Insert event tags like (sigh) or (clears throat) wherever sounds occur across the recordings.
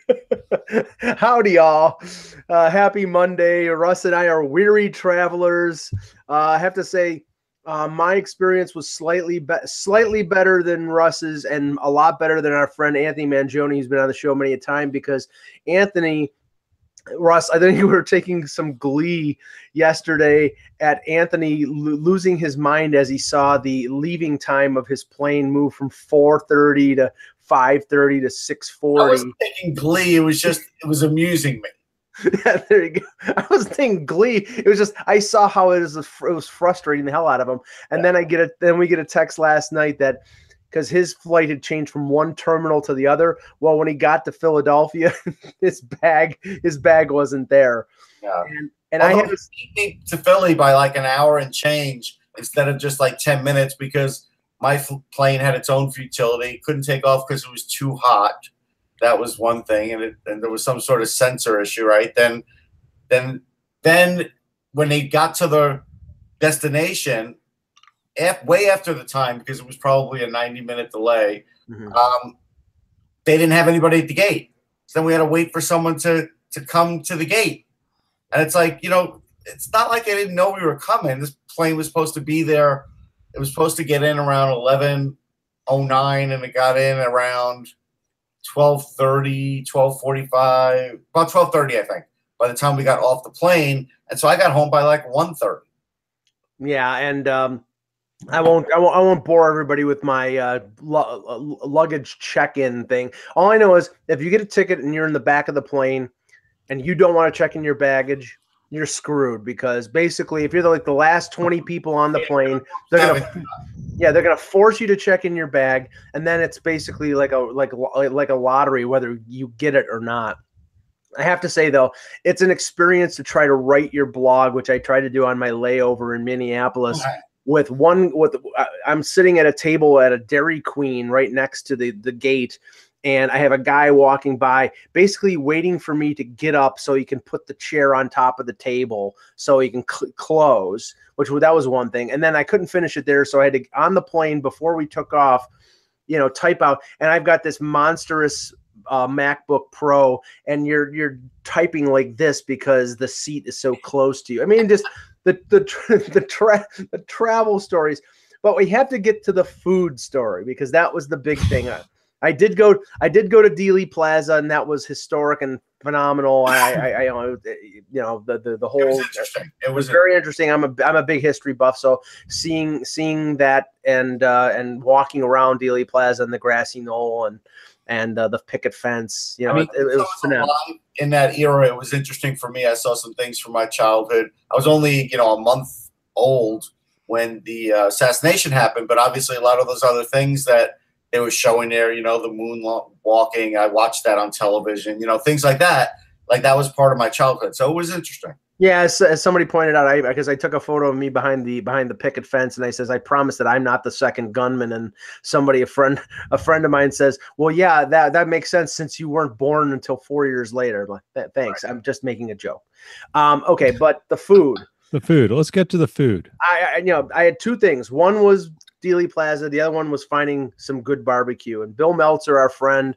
(laughs) Howdy, y'all. Uh, happy Monday. Russ and I are weary travelers. Uh, I have to say, uh, my experience was slightly be- slightly better than Russ's and a lot better than our friend Anthony Mangione, who's been on the show many a time because Anthony Russ, I think (laughs) you were taking some glee yesterday at Anthony lo- losing his mind as he saw the leaving time of his plane move from 4:30 to 5:30 to 6:40. I wasn't taking glee. It was just it was amusing me. (laughs) yeah, there you go. I wasn't taking glee. It was just I saw how it was it was frustrating the hell out of him. And yeah. then I get a then we get a text last night that because his flight had changed from one terminal to the other. Well, when he got to Philadelphia, (laughs) his bag his bag wasn't there. Yeah. And, and Although I had to, me to Philly by like an hour and change instead of just like ten minutes because my plane had its own futility. Couldn't take off because it was too hot. That was one thing, and it, and there was some sort of sensor issue, right? Then, then, then when they got to the destination, af- way after the time because it was probably a 90 minute delay. Mm-hmm. Um, they didn't have anybody at the gate. So then we had to wait for someone to to come to the gate. And it's like, you know, it's not like they didn't know we were coming. This plane was supposed to be there. It was supposed to get in around 1109 and it got in around 1230, 1245, about 1230, I think, by the time we got off the plane. And so I got home by like 1.30. Yeah, and um, I won't, I won't. I won't bore everybody with my uh, uh luggage check-in thing. All I know is if you get a ticket and you're in the back of the plane, and you don't want to check in your baggage, you're screwed because basically, if you're the, like the last 20 people on the plane, (laughs) they're gonna, yeah, they're gonna force you to check in your bag, and then it's basically like a like like a lottery whether you get it or not. I have to say though, it's an experience to try to write your blog, which I tried to do on my layover in Minneapolis with one with I'm sitting at a table at a Dairy Queen right next to the the gate and I have a guy walking by basically waiting for me to get up so he can put the chair on top of the table so he can cl- close which that was one thing and then I couldn't finish it there so I had to on the plane before we took off you know type out and I've got this monstrous uh, MacBook Pro and you're you're typing like this because the seat is so close to you. I mean just the the (laughs) the, tra- the travel stories, but we have to get to the food story because that was the big thing. I, did go I did go to Dealey Plaza and that was historic and phenomenal. I, I, I you know the the, the whole it was, it was very interesting. I'm a I'm a big history buff, so seeing seeing that and uh, and walking around Dealey Plaza and the grassy knoll and and uh, the picket fence. You know, I mean, it, it, was in that era. It was interesting for me. I saw some things from my childhood. I was only you know a month old when the uh, assassination happened, but obviously a lot of those other things that they were showing there, you know, the moon walking. I watched that on television. You know, things like that. Like that was part of my childhood, so it was interesting. Yeah, as, as, somebody pointed out, I because I took a photo of me behind the behind the picket fence, and I says, "I promise that I'm not the second gunman." And somebody, a friend, a friend of mine says, "Well, yeah, that that makes sense since you weren't born until four years later." Like, thanks, right. I'm just making a joke. Um, okay, but the food, the food. Let's get to the food. I, I you know I had two things. One was Dealey Plaza. The other one was finding some good barbecue. And Bill Meltzer, our friend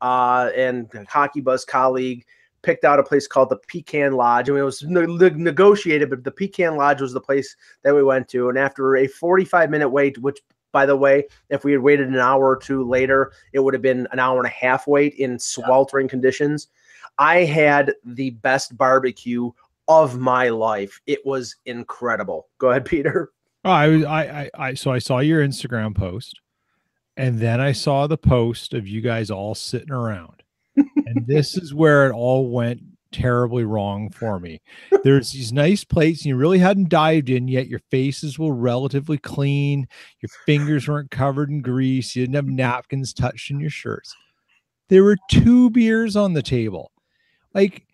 uh, and hockey buzz colleague picked out a place called the Pecan Lodge. I mean, it was ne- negotiated, but the Pecan Lodge was the place that we went to. And after a 45 minute wait, which by the way, if we had waited an hour or two later, it would have been an hour and a half wait in sweltering yeah. conditions. I had the best barbecue of my life. It was incredible. Go ahead, Peter. Oh, I was I, I I so I saw your Instagram post, and then I saw the post of you guys all sitting around and this (laughs) is where it all went terribly wrong for me. There's these nice plates, and you really hadn't dived in yet. Your faces were relatively clean. Your fingers weren't covered in grease. You didn't have napkins touched in your shirts. There were two beers on the table. Like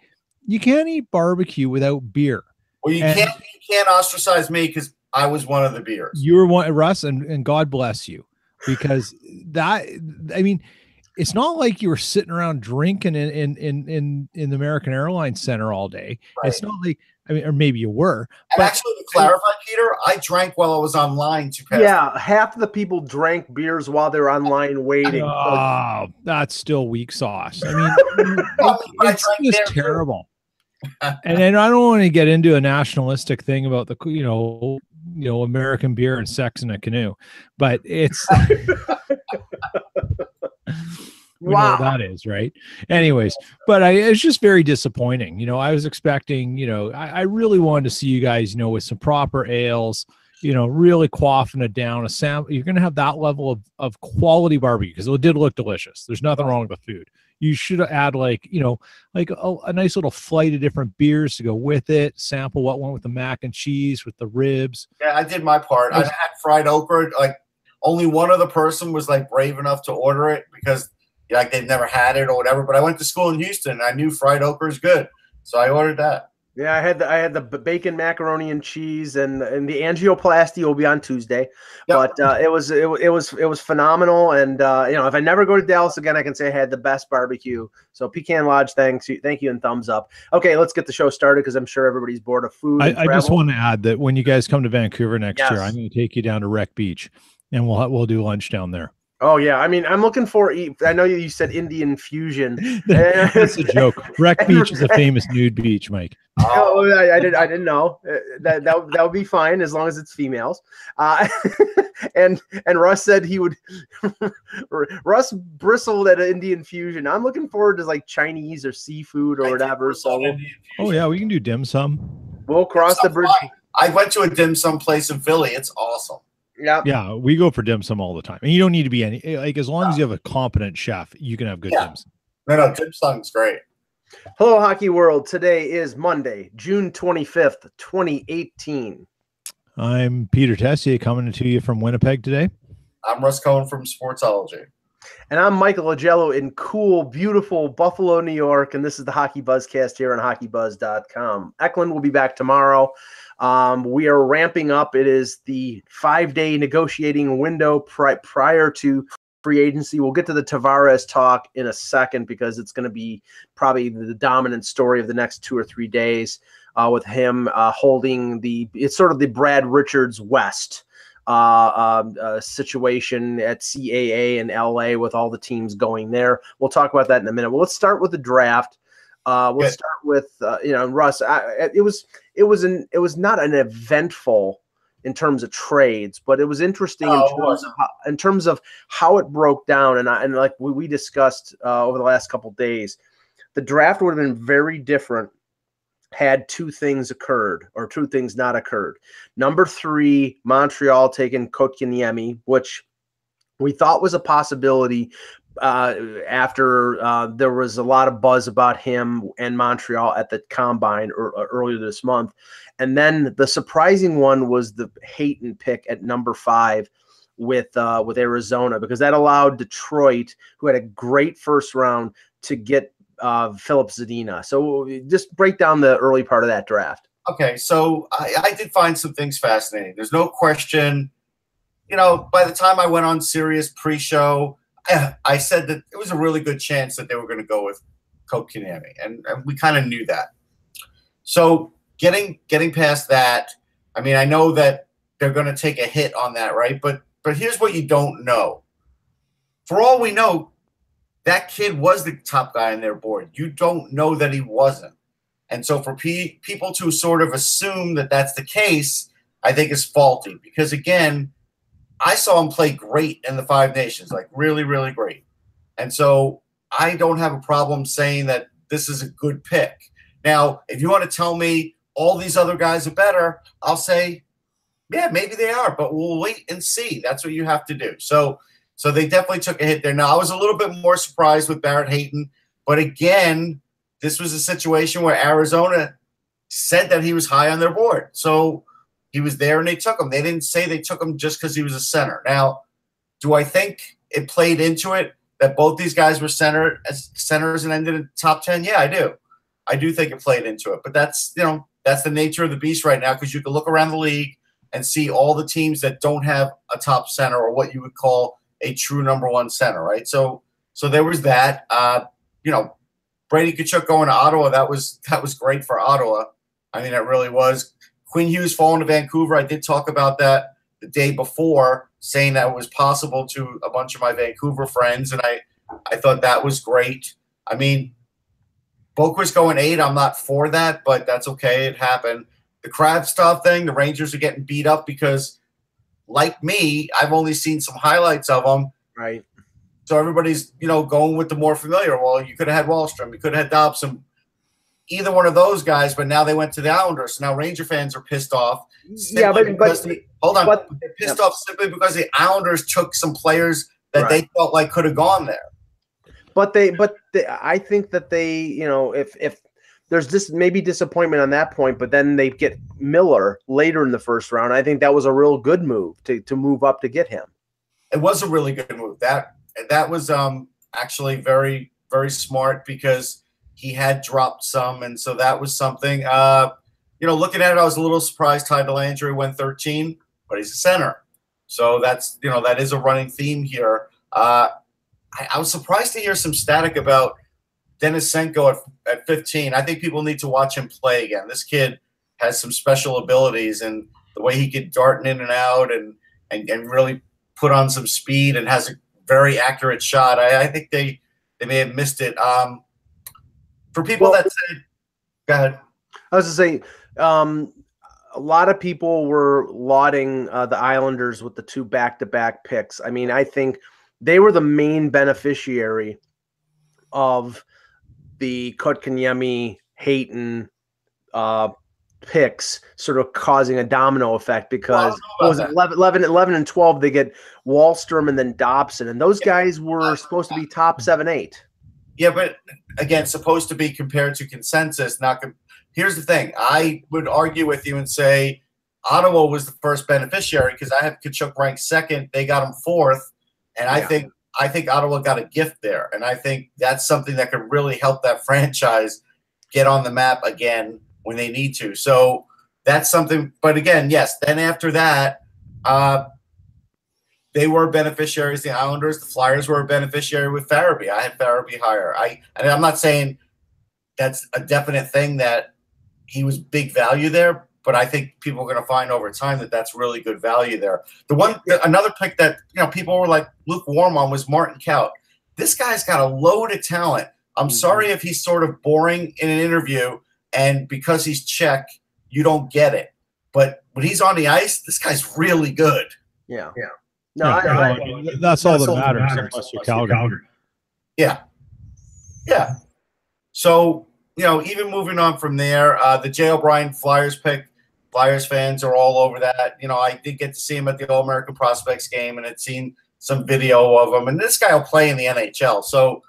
you can't eat barbecue without beer. Well, you And- can't you can't ostracize me because I was one of the beers. You were one, Russ, and, and God bless you because that, I mean, it's not like you were sitting around drinking in in in in, in the American Airlines Center all day. It's not like I mean, or maybe you were. and but- actually, to clarify, Peter, I drank while I was online to pass. Yeah, half of the people drank beers while they're online waiting. So- Oh, that's still weak sauce. I mean, (laughs) Well, I it's just terrible. (laughs) and then I don't want to get into a nationalistic thing about the you know you know American beer and sex in a canoe, but it's (laughs) (laughs) we know wow. what that is, right? Anyways, but I it's just very disappointing. You know, I was expecting, you know, I, I really wanted to see you guys, you know, with some proper ales, you know, really quaffing it down. A sam you're gonna have that level of of quality barbecue because it did look delicious. There's nothing wrong with the food. You should add like, you know, like a, a nice little flight of different beers to go with it. Sample what went with the mac and cheese, with the ribs. Yeah, I did my part. I had fried okra. Like only one other person was like brave enough to order it because like they've never had it or whatever. But I went to school in Houston. And I knew fried okra is good, so I ordered that. Yeah, I had the I had the bacon macaroni and cheese, and and the angioplasty will be on Tuesday. Yep. But uh, it was it, wa- it was it was phenomenal, and uh, you know if I never go to Dallas again, I can say I had the best barbecue. So Pecan Lodge, thanks, you- thank you, and thumbs up. Okay, let's get the show started because I'm sure everybody's bored of food. I, I just want to add that when you guys come to Vancouver next year, I'm going to take you down to Wreck Beach, and we'll we'll do lunch down there. Oh yeah, I mean I'm looking for. I know you you said Indian fusion. (laughs) That's a joke. Wreck (laughs) Beach is a famous nude beach, Mike. Oh, I, I didn't. I didn't know Uh, that that would- that would be fine as long as it's females. Uh, (laughs) and and Russ said he would. Russ bristled at an Indian fusion. I'm looking forward to like Chinese or seafood or whatever. So we'll, Oh yeah, we can do dim sum. we'll cross the bridge. I went to a dim sum place in Philly. It's awesome. Yeah. Yeah, we go for dim sum all the time, and you don't need to be any eh, like as long as you have a competent chef, you can have good Yeah. dim sum. No, no, dim sum's great. Hello, hockey world. Today is Monday, June 25th, 2018. I'm Peter Tessier coming to you from Winnipeg today. I'm Russ Cohen from Sportsology. And I'm Michael Augello in cool, beautiful Buffalo, New York. And this is the Hockey Buzzcast here on hockeybuzz.com. Eklund will be back tomorrow. Um, we are ramping up. It is the five day negotiating window pri- prior to free agency. We'll get to the Tavares talk in a second because it's going to be probably the dominant story of the next two or three days uh, with him uh, holding the, it's sort of the Brad Richards West uh, um, uh, situation at CAA in LA with all the teams going there. We'll talk about that in a minute. Well, let's start with the draft. Uh, we'll Good. start with uh, you know Russ. I, it was it was an it was not an eventful in terms of trades, but it was interesting in terms of how, in terms of how it broke down. And I, and like we, we discussed uh, over the last couple days, the draft would have been very different had two things occurred or two things not occurred. Number three, Montreal taking Kotkaniemi, which we thought was a possibility uh, after uh, there was a lot of buzz about him and Montreal at the combine or, earlier this month. And then the surprising one was the Hayton pick at number five with uh, with Arizona because that allowed Detroit, who had a great first round, to get uh, Filip Zadina. So just break down the early part of that draft. Okay, so I, I did find some things fascinating. There's no question. You know, by the time I went on Sirius pre-show, (clears throat) I, said that it was a really good chance that they were going to go with Kotkaniemi, and, and we kind of knew that. So getting getting past that, I mean, I know that they're going to take a hit on that, right? But but here's what you don't know. For all we know, that kid was the top guy on their board. You don't know that he wasn't. And so for pe- people to sort of assume that that's the case, I think is faulty because again, I saw him play great in the Five Nations, like really, really great. And so I don't have a problem saying that this is a good pick. Now, if you want to tell me all these other guys are better, I'll say, yeah, maybe they are, but we'll wait and see. That's what you have to do. So, so they definitely took a hit there. Now, I was a little bit more surprised with Barrett Hayton, but again, this was a situation where Arizona said that he was high on their board. So he was there and they took him. They didn't say they took him just because he was a center. Now, do I think it played into it that both these guys were center as centers and ended in top 10? Yeah, I do. I do think it played into it. But that's you know, that's the nature of the beast right now, because you can look around the league and see all the teams that don't have a top center or what you would call a true number one center, right? So so there was that. Uh, you know, Brady Tkachuk going to Ottawa, that was that was great for Ottawa. I mean, it really was. Quinn Hughes falling to Vancouver. I did talk about that the day before, saying that it was possible to a bunch of my Vancouver friends, and I I thought that was great. I mean, Boqvist going eight. I'm not for that, but that's okay. It happened. The Kravtsov thing, the Rangers are getting beat up because, like me, I've only seen some highlights of them. Right. So everybody's, you know, going with the more familiar. Well, you could have had Wallstrom, you could have had Dobson, either one of those guys, but now they went to the Islanders. So now Ranger fans are pissed off. Yeah, but, but the, hold on, but, they're pissed yeah. off simply because the Islanders took some players that right. they felt like could have gone there. But they, but they, I think that they, you know, if if there's this maybe disappointment on that point, but then they get Miller later in the first round. I think that was a real good move to to move up to get him. It was a really good move. That that was um actually very very smart because he had dropped some, and so that was something. Uh, you know, looking at it, I was a little surprised Ty Dellandrea went 13, but he's a center, so that's you know that is a running theme here. Uh, I, I was surprised to hear some static about Denisenko at, at 15. I think people need to watch him play again. This kid has some special abilities, and the way he could dart in and out, and and, and really put on some speed, and has a very accurate shot. I, I think they they may have missed it. Um, for people well, that said, go ahead. I was to say, um, a lot of people were lauding uh, the Islanders with the two back-to-back picks. I mean, I think they were the main beneficiary of the Kotkaniemi, Hayton uh, picks sort of causing a domino effect because well, was it 11, 11, 11, and 12 they get Wallstrom and then Dobson and those guys were supposed to be top 7 8 yeah, but again, supposed to be compared to consensus. Not com- here's the thing. I would argue with you and say Ottawa was the first beneficiary because I have Tkachuk ranked second. They got him fourth, and I think I think Ottawa got a gift there, and I think that's something that could really help that (laughs) franchise get on the map again when they need to. So that's something. But again, yes. Then after that, uh, they were beneficiaries. The Islanders, the Flyers were a beneficiary with Farabee. I had Farabee higher. I and I'm not saying that's a definite thing that he was big value there, but I think people are going to find over time that that's really good value there. The one, another pick that you know people were like lukewarm on was Martin Kaut. This guy's got a load of talent. I'm mm-hmm. sorry if he's sort of boring in an interview, and because he's Czech, you don't get it. But when he's on the ice, this guy's really good. Yeah, yeah. No, yeah, I, I, that's, all that matters, matters unless you're Calgary. Calgary. Yeah, yeah. So you know, even moving on from there, uh, the Jay O'Brien Flyers pick. Flyers fans are all over that. You know, I did get to see him at the All American Prospects game and had seen some video of him. And this guy will play in the NHL. So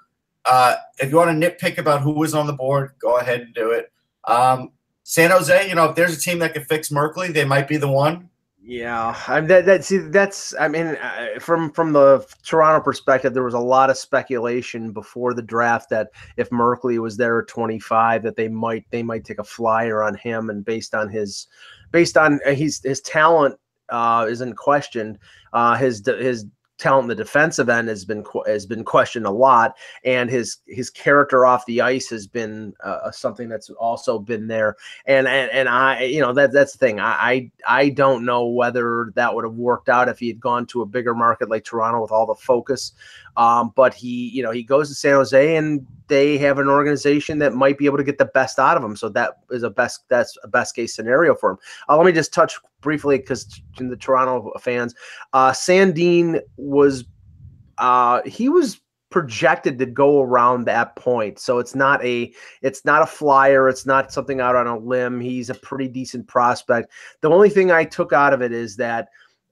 uh, if you want to nitpick about who was on the board, go ahead and do it. Um, San Jose, you know, if there's a team that could fix Merkley, they might be the one. Yeah, I mean, that that see that's I mean uh, from from the Toronto perspective, there was a lot of speculation before the draft that if Merkley was there at 25, that they might they might take a flyer on him, and based on his based on uh, his his talent uh, isn't questioned. Uh, his his talent in the defensive end has been has been questioned a lot, and his his character off the ice has been uh, something that's also been there. And and and I, you know, that that's the thing. I I, I don't know whether that would have worked out if he had gone to a bigger market like Toronto with all the focus. Um, but he, you know, he goes to San Jose and they have an organization that might be able to get the best out of him. So that is a best that's a best case scenario for him. Uh, let me just touch briefly because in the Toronto fans, uh, Sandin was uh, he was projected to go around that point. So it's not a it's not a flyer, it's not something out on a limb. He's a pretty decent prospect. The only thing I took out of it is that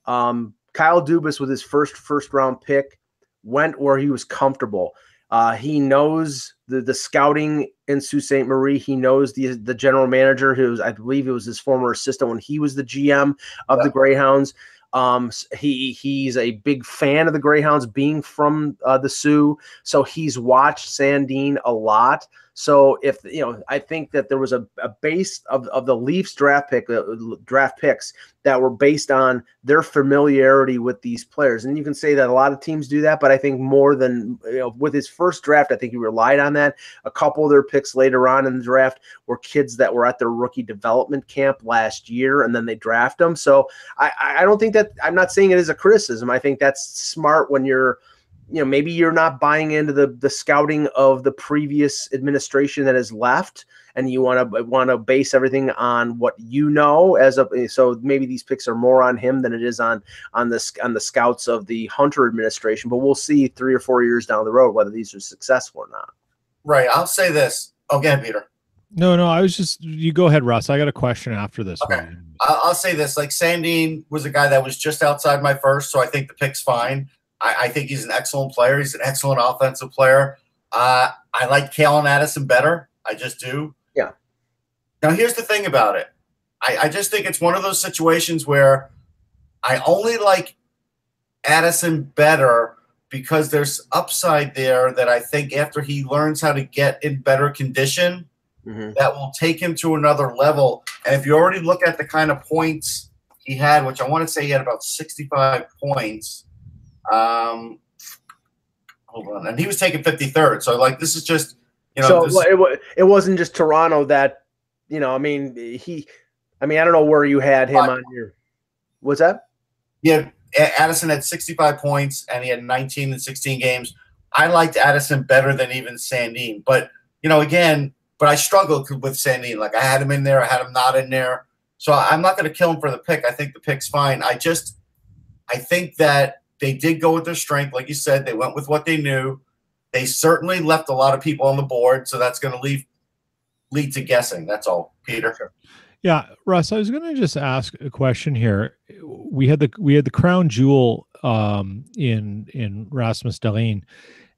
um, Kyle Dubas with his first first round pick went where he was comfortable. Uh, he knows the the scouting in Sault Ste. Marie. He knows the the general manager, who's I believe it was his former assistant when he was the GM of yeah. the Greyhounds. Um, he he's a big fan of the Greyhounds, being from uh, the Soo, so he's watched Sandin a lot. So if you know, I think that there was a, a base of, of the Leafs draft pick uh, draft picks that were based on their familiarity with these players, and you can say that a lot of teams do that, but I think more than you know, with his first draft, I think he relied on that. A couple of their picks later on in the draft were kids that were at their rookie development camp last year, and then they draft them. So I, I don't think that I'm not saying it is a criticism. I think that's smart when you're you know maybe you're not buying into the the scouting of the previous administration that has left and you want to uh, want to base everything on what you know as a so maybe these picks are more on him than it is on on the on the scouts of the hunter administration but we'll see 3 or 4 years down the road whether these are successful or not. Right i'll say this. Oh, Again peter. No no i was just you go ahead russ. I got a question after this okay. one. I'll say this like sandin was a guy that was just outside my first so i think the pick's fine I, I, think he's an excellent player. He's an excellent offensive player. Uh, I like Calen Addison better. I just do. Yeah. Now, here's the thing about it. I, I just think it's one of those situations where I only like Addison better because there's upside there that I think after he learns how to get in better condition, mm-hmm. that will take him to another level. And if you already look at the kind of points he had, which I want to say he had about 65 points um, hold on, and he was taking 53rd. So like this is just you know. So this, it, it wasn't just Toronto that you know. I mean he. I mean I don't know where you had him on your. What's that? Yeah, Addison had 65 points and he had 19 and 16 games. I liked Addison better than even Sandin, but you know again, but I struggled with Sandin. Like I had him in there, I had him not in there. So I'm not going to kill him for the pick. I think the pick's fine. I just, I think that they did go with their strength, like you said. They went with what they knew. They certainly left a lot of people on the board, so that's going to leave lead to guessing. That's all, Peter. Yeah, Russ, I was going to just ask a question here. We had the we had the crown jewel um, in in Rasmus Dahlin,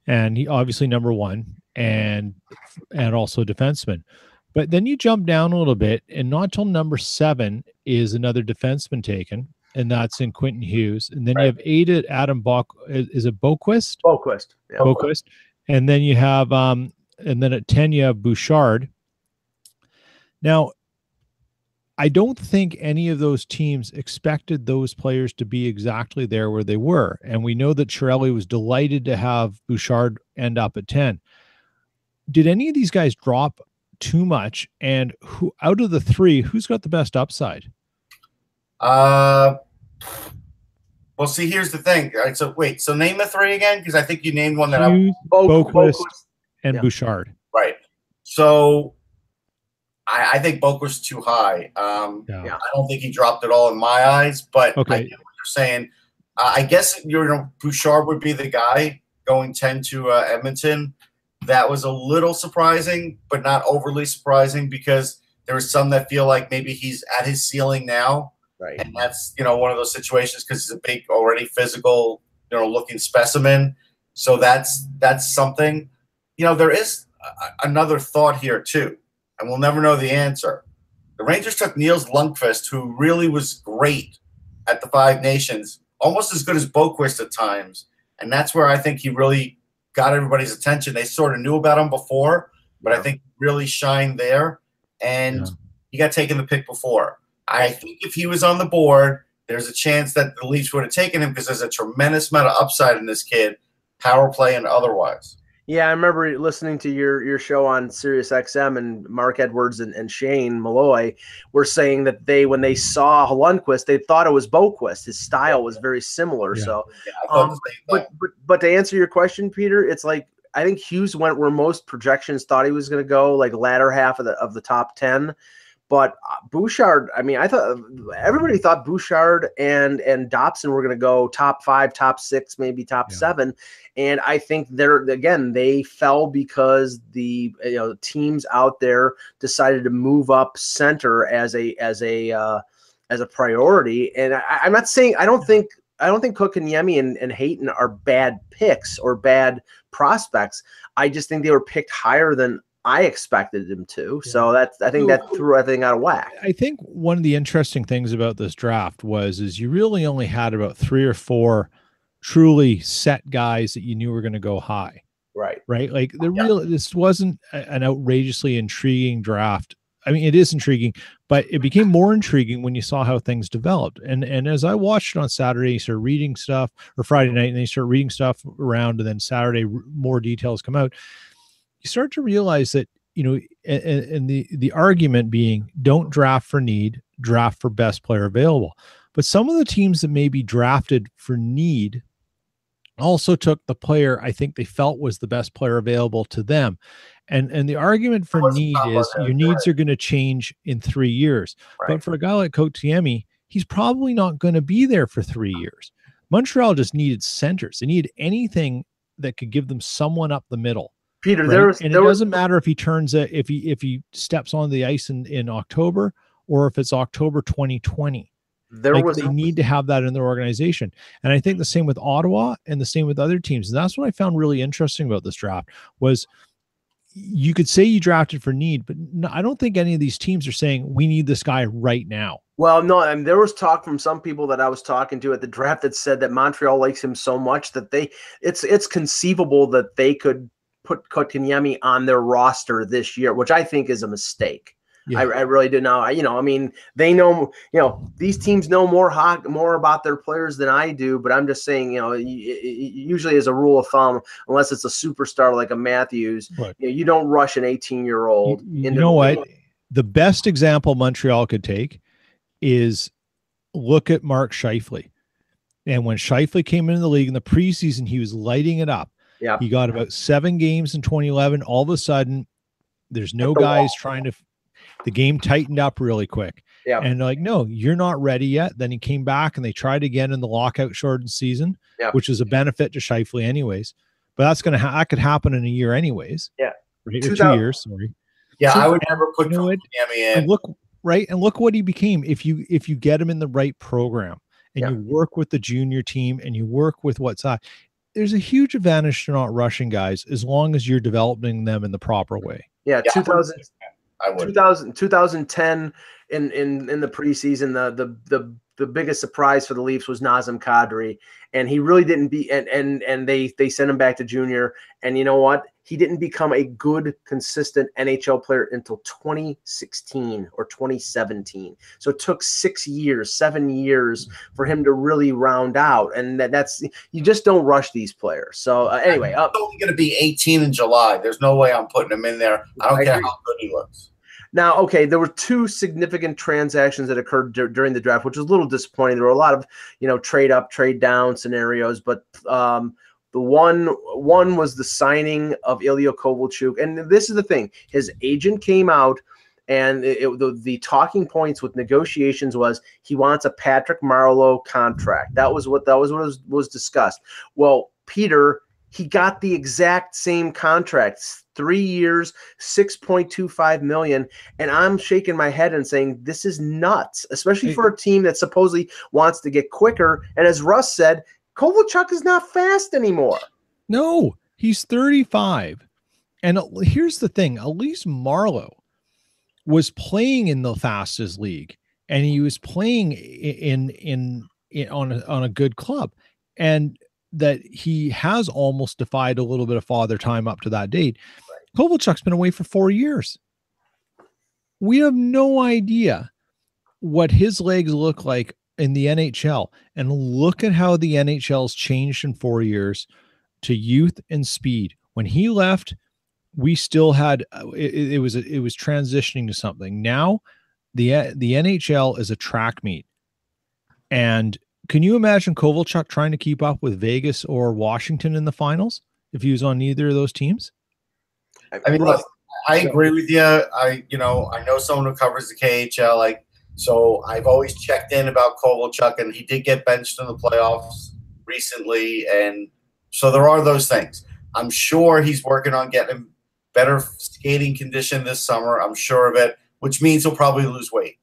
and he obviously number one, and and also defenseman. But then you jump down a little bit, and not till number seven is another defenseman taken, and that's in Quentin Hughes. And then right. you have eight at Adam Bach. Is, it Boqvist? Boqvist. Yeah. Boqvist. And then you have, um, and then at 10, you have Bouchard. Now, I don't think any of those teams expected those players to be exactly there where they were. And we know that Chiarelli was delighted to have Bouchard end up at 10. Did any of these guys drop too much? And who out of the three, who's got the best upside? Uh, well, see, here's the thing. All right, so wait, so name the three again, because I think you named one that Hughes, I Boqvist, and yeah. Bouchard. Right. So I, I think Boqvist too high. Um, yeah. I don't think he dropped it all in my eyes, but okay. I get what you're saying. Uh, I guess you know Bouchard would be the guy going ten to uh, Edmonton. That was a little surprising, but not overly surprising because there was some that feel like maybe he's at his ceiling now Right. And that's, you know, one of those situations because he's a big, already physical, you know, looking specimen. So that's that's something. You know, there is a, another thought here too, and we'll never know the answer. The Rangers took Nils Lundkvist, who really was great at the Five Nations, almost as good as Boqvist at times, and that's where I think he really got everybody's attention. They sort of knew about him before, but yeah. I think really shined there, and yeah. he got taken the pick before. I think if he was on the board, there's a chance that the Leafs would have taken him because there's a tremendous amount of upside in this kid, power play and otherwise. Yeah, I remember listening to your your show on Sirius XM and Mark Edwards and, and Shane Malloy were saying that they when they saw Lundkvist, they thought it was Boqvist. His style was very similar. Yeah. So, yeah, um, but, but but to answer your question, Peter, it's like I think Hughes went where most projections thought he was going to go, like latter half of the of the top ten. But uh, Bouchard, I mean, I thought everybody thought Bouchard and and Dobson were going to go top five, top six, maybe top yeah. seven, and I think they're again they fell because the you know teams out there decided to move up center as a as a uh, as a priority. And I, am not saying I don't think I don't think Kotkaniemi and Hayton are bad picks or bad prospects. I just think they were picked higher than I expected them to. Yeah. So that's I think that threw everything out of whack. I think one of the interesting things about this draft was is you really only had about three or four truly set guys that you knew were going to go high. Right. Right. Like the yeah. real this wasn't an outrageously intriguing draft. I mean, it is intriguing, but it became more intriguing when you saw how things developed. And and as I watched it on Saturday, you start reading stuff, or Friday night, and then you start reading stuff around, and then Saturday more details come out you start to realize that you know and, and the the argument being don't draft for need draft for best player available but some of the teams that may be drafted for need also took the player I think they felt was the best player available to them. And and the argument for need is your needs are going to change in three years. Right. But for a guy like Kotkaniemi, he's probably not going to be there for three years. Montreal just needed centers. They needed anything that could give them someone up the middle. Peter, right? there was, and there it was, doesn't matter if he turns it if he if he steps on the ice in in October or if it's October 2020. There like was they need to have that in their organization, and I think the same with Ottawa and the same with other teams. And that's what I found really interesting about this draft was you could say you drafted for need, but no, I don't think any of these teams are saying we need this guy right now. Well, no, I and there was talk from some people that I was talking to at the draft that said that Montreal likes him so much that they it's it's conceivable that they could put Kotkaniemi on their roster this year, which I think is a mistake. Yeah. I, I, really do know. I, you know, I mean, they know, you know, these teams know more hot, more about their players than I do. But I'm just saying, you know, usually as a rule of thumb, unless it's a superstar like a Matthews, right. you, know, you, don't rush an 18 year old. You, you know what? The best example Montreal could take is look at Mark Scheifele. And when Scheifele came into the league in the preseason, he was lighting it up. Yeah. He got about seven games in 2011. All of a sudden, there's no the guys wall. trying to. The game tightened up really quick. Yeah. And like, no, you're not ready yet. Then he came back and they tried again in the lockout shortened season, yeah. which is a benefit to Scheifele, anyways. But that's gonna ha- that could happen in a year anyways. Yeah. Right? Or two years, sorry. Yeah, so, I would never put you know in. And look, right, and look what he became. If you if you get him in the right program and yeah. you work with the junior team and you work with what's uh, there's a huge advantage to not rushing guys as long as you're developing them in the proper way. Yeah, yeah 2000, I would. 2000, 2010 in in in the preseason, the the the the biggest surprise for the Leafs was Nazem Kadri, and he really didn't be and and and they they sent him back to junior. And you know what? He didn't become a good, consistent NHL player until 2016 or 2017. So it took six years, seven years for him to really round out. And that, that's you just don't rush these players. So uh, anyway, he's only going to be 18 in July. There's no way I'm putting him in there. I don't I care agree. how good he looks. Now, okay, there were two significant transactions that occurred d- during the draft, which was a little disappointing. There were a lot of, you know, trade up, trade down scenarios, but um, the one one was the signing of Ilya Kovalchuk, and this is the thing: his agent came out, and it, it, the the talking points with negotiations was he wants a Patrick Marleau contract. That was what that was what was, was discussed. Well, Peter he got the exact same contracts three years 6.25 million and i'm shaking my head and saying this is nuts especially for a team that supposedly wants to get quicker and as russ said kovalchuk is not fast anymore no he's 35 and here's the thing least marleau was playing in the fastest league and he was playing in in, in on a, on a good club and that he has almost defied a little bit of father time up to that date. Right. Kovalchuk's been away for four years. We have no idea what his legs look like in the NHL. And look at how the NHL's changed in four years to youth and speed. When he left, we still had uh, it, it was it was transitioning to something. Now, the the NHL is a track meet, and can you imagine Kovalchuk trying to keep up with Vegas or Washington in the finals if he was on either of those teams? I mean, look, I agree with you. I, you know, I know someone who covers the KHL, like, so I've always checked in about Kovalchuk, and he did get benched in the playoffs recently, and so there are those things. I'm sure he's working on getting better skating condition this summer. I'm sure of it, which means he'll probably lose weight.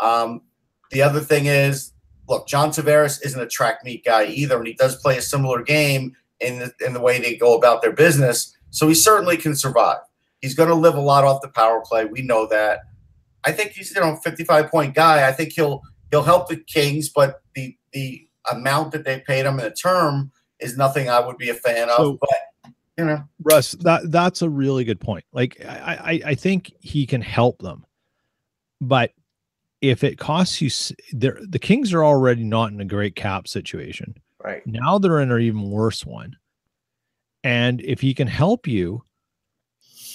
Um, the other thing is look, John Tavares isn't a track meet guy either, and he does play a similar game. in the, in the way they go about their business. So he certainly can survive. He's going to live a lot off the power play. We know that. I think he's you know 55 point guy. I think he'll he'll help the Kings, but the the amount that they paid him in a term is nothing I would be a fan of. So, but you know, Russ, that that's a really good point. Like I I, I think he can help them, but if it costs you, the Kings are already not in a great cap situation. Right now, they're in an even worse one. And if he can help you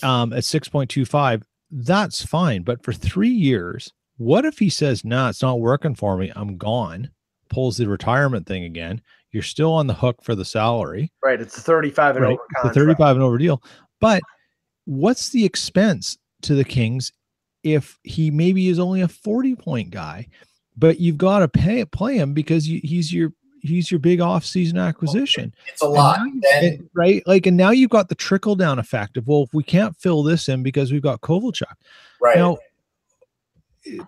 um, at 6.25, that's fine. But for three years, what if he says, nah, it's not working for me? I'm gone, pulls the retirement thing again. You're still on the hook for the salary. Right. It's a 35 and right? over contract. The 35 and over deal. But what's the expense to the Kings if he maybe is only a 40 point guy, but you've got to pay play him because you, he's your he's your big off-season acquisition. It's a lot, then, right? Like, and now you've got the trickle down effect of well, if we can't fill this in because we've got Kovalchuk. Right now,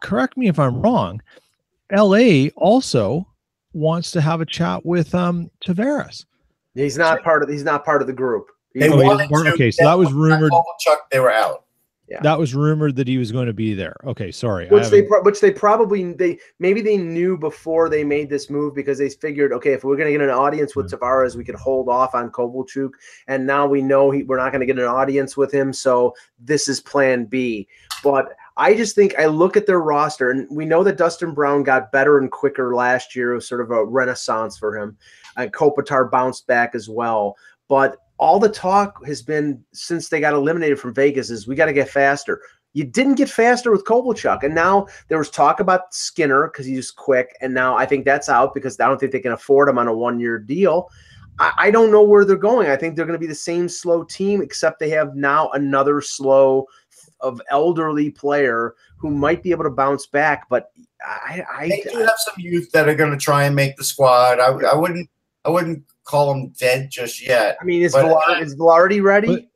correct me if I'm wrong. L.A. also wants to have a chat with um Tavares. He's not part of. He's not part of the group. They wanted to, okay, so that was rumored. Kovalchuk, they were out. Yeah. That was rumored that he was going to be there. Okay, sorry. Which they which they probably they maybe they knew before they made this move because they figured okay if we're going to get an audience with mm. Tavares we could hold off on Kovalchuk and now we know he, we're not going to get an audience with him so this is plan B. But I just think I look at their roster and we know that Dustin Brown got better and quicker last year. It was sort of a renaissance for him. And Kopitar bounced back as well. But all the talk has been since they got eliminated from Vegas is we got to get faster. You didn't get faster with Kovalchuk, and now there was talk about Skinner because he's quick, and now I think that's out because I don't think they can afford him on a one-year deal. I, I don't know where they're going. I think they're going to be the same slow team, except they have now another slow of elderly player who might be able to bounce back. But I, I they do have some youth that are going to try and make the squad. I, I wouldn't, I wouldn't call him dead just yet. I mean, is Vilar, is Vilardi ready?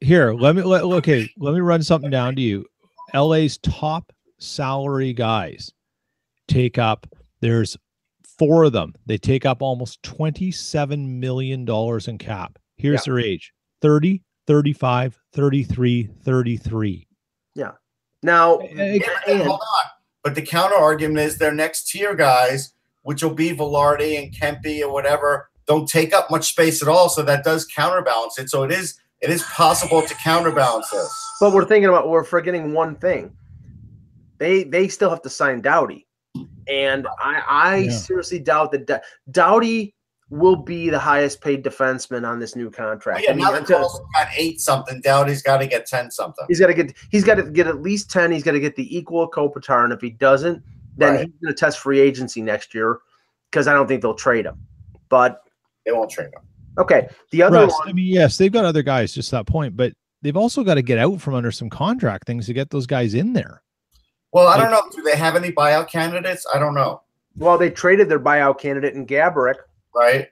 Here, let me let okay, let me run something down to you. LA's top salary guys take up there's four of them. They take up almost 27 million dollars in cap. Here's yeah. their age. 30, 35, 33, 33. Yeah. Now, and, hold on. But the counter argument is their next tier guys, which will be Vilardi and Kempe or whatever, don't take up much space at all. So that does counterbalance it. So it is it is possible to counterbalance this. But we're thinking about we're forgetting one thing. They they still have to sign Doughty, and I I yeah. seriously doubt that D- Doughty will be the highest paid defenseman on this new contract. yeah, I mean, now that until, got eight something. Doughty's got to get ten something. He's got to get he's got to get at least ten. He's got to get the equal of Kopitar, and if he doesn't, then right. he's going to test free agency next year because I don't think they'll trade him. But they won't trade him. Okay. The other Russ, one, I mean, yes, they've got other guys, just that point, but they've also got to get out from under some contract things to get those guys in there. Well, I like, don't know. Do they have any buyout candidates? I don't know. Well, they traded their buyout candidate in Gaborik. Right.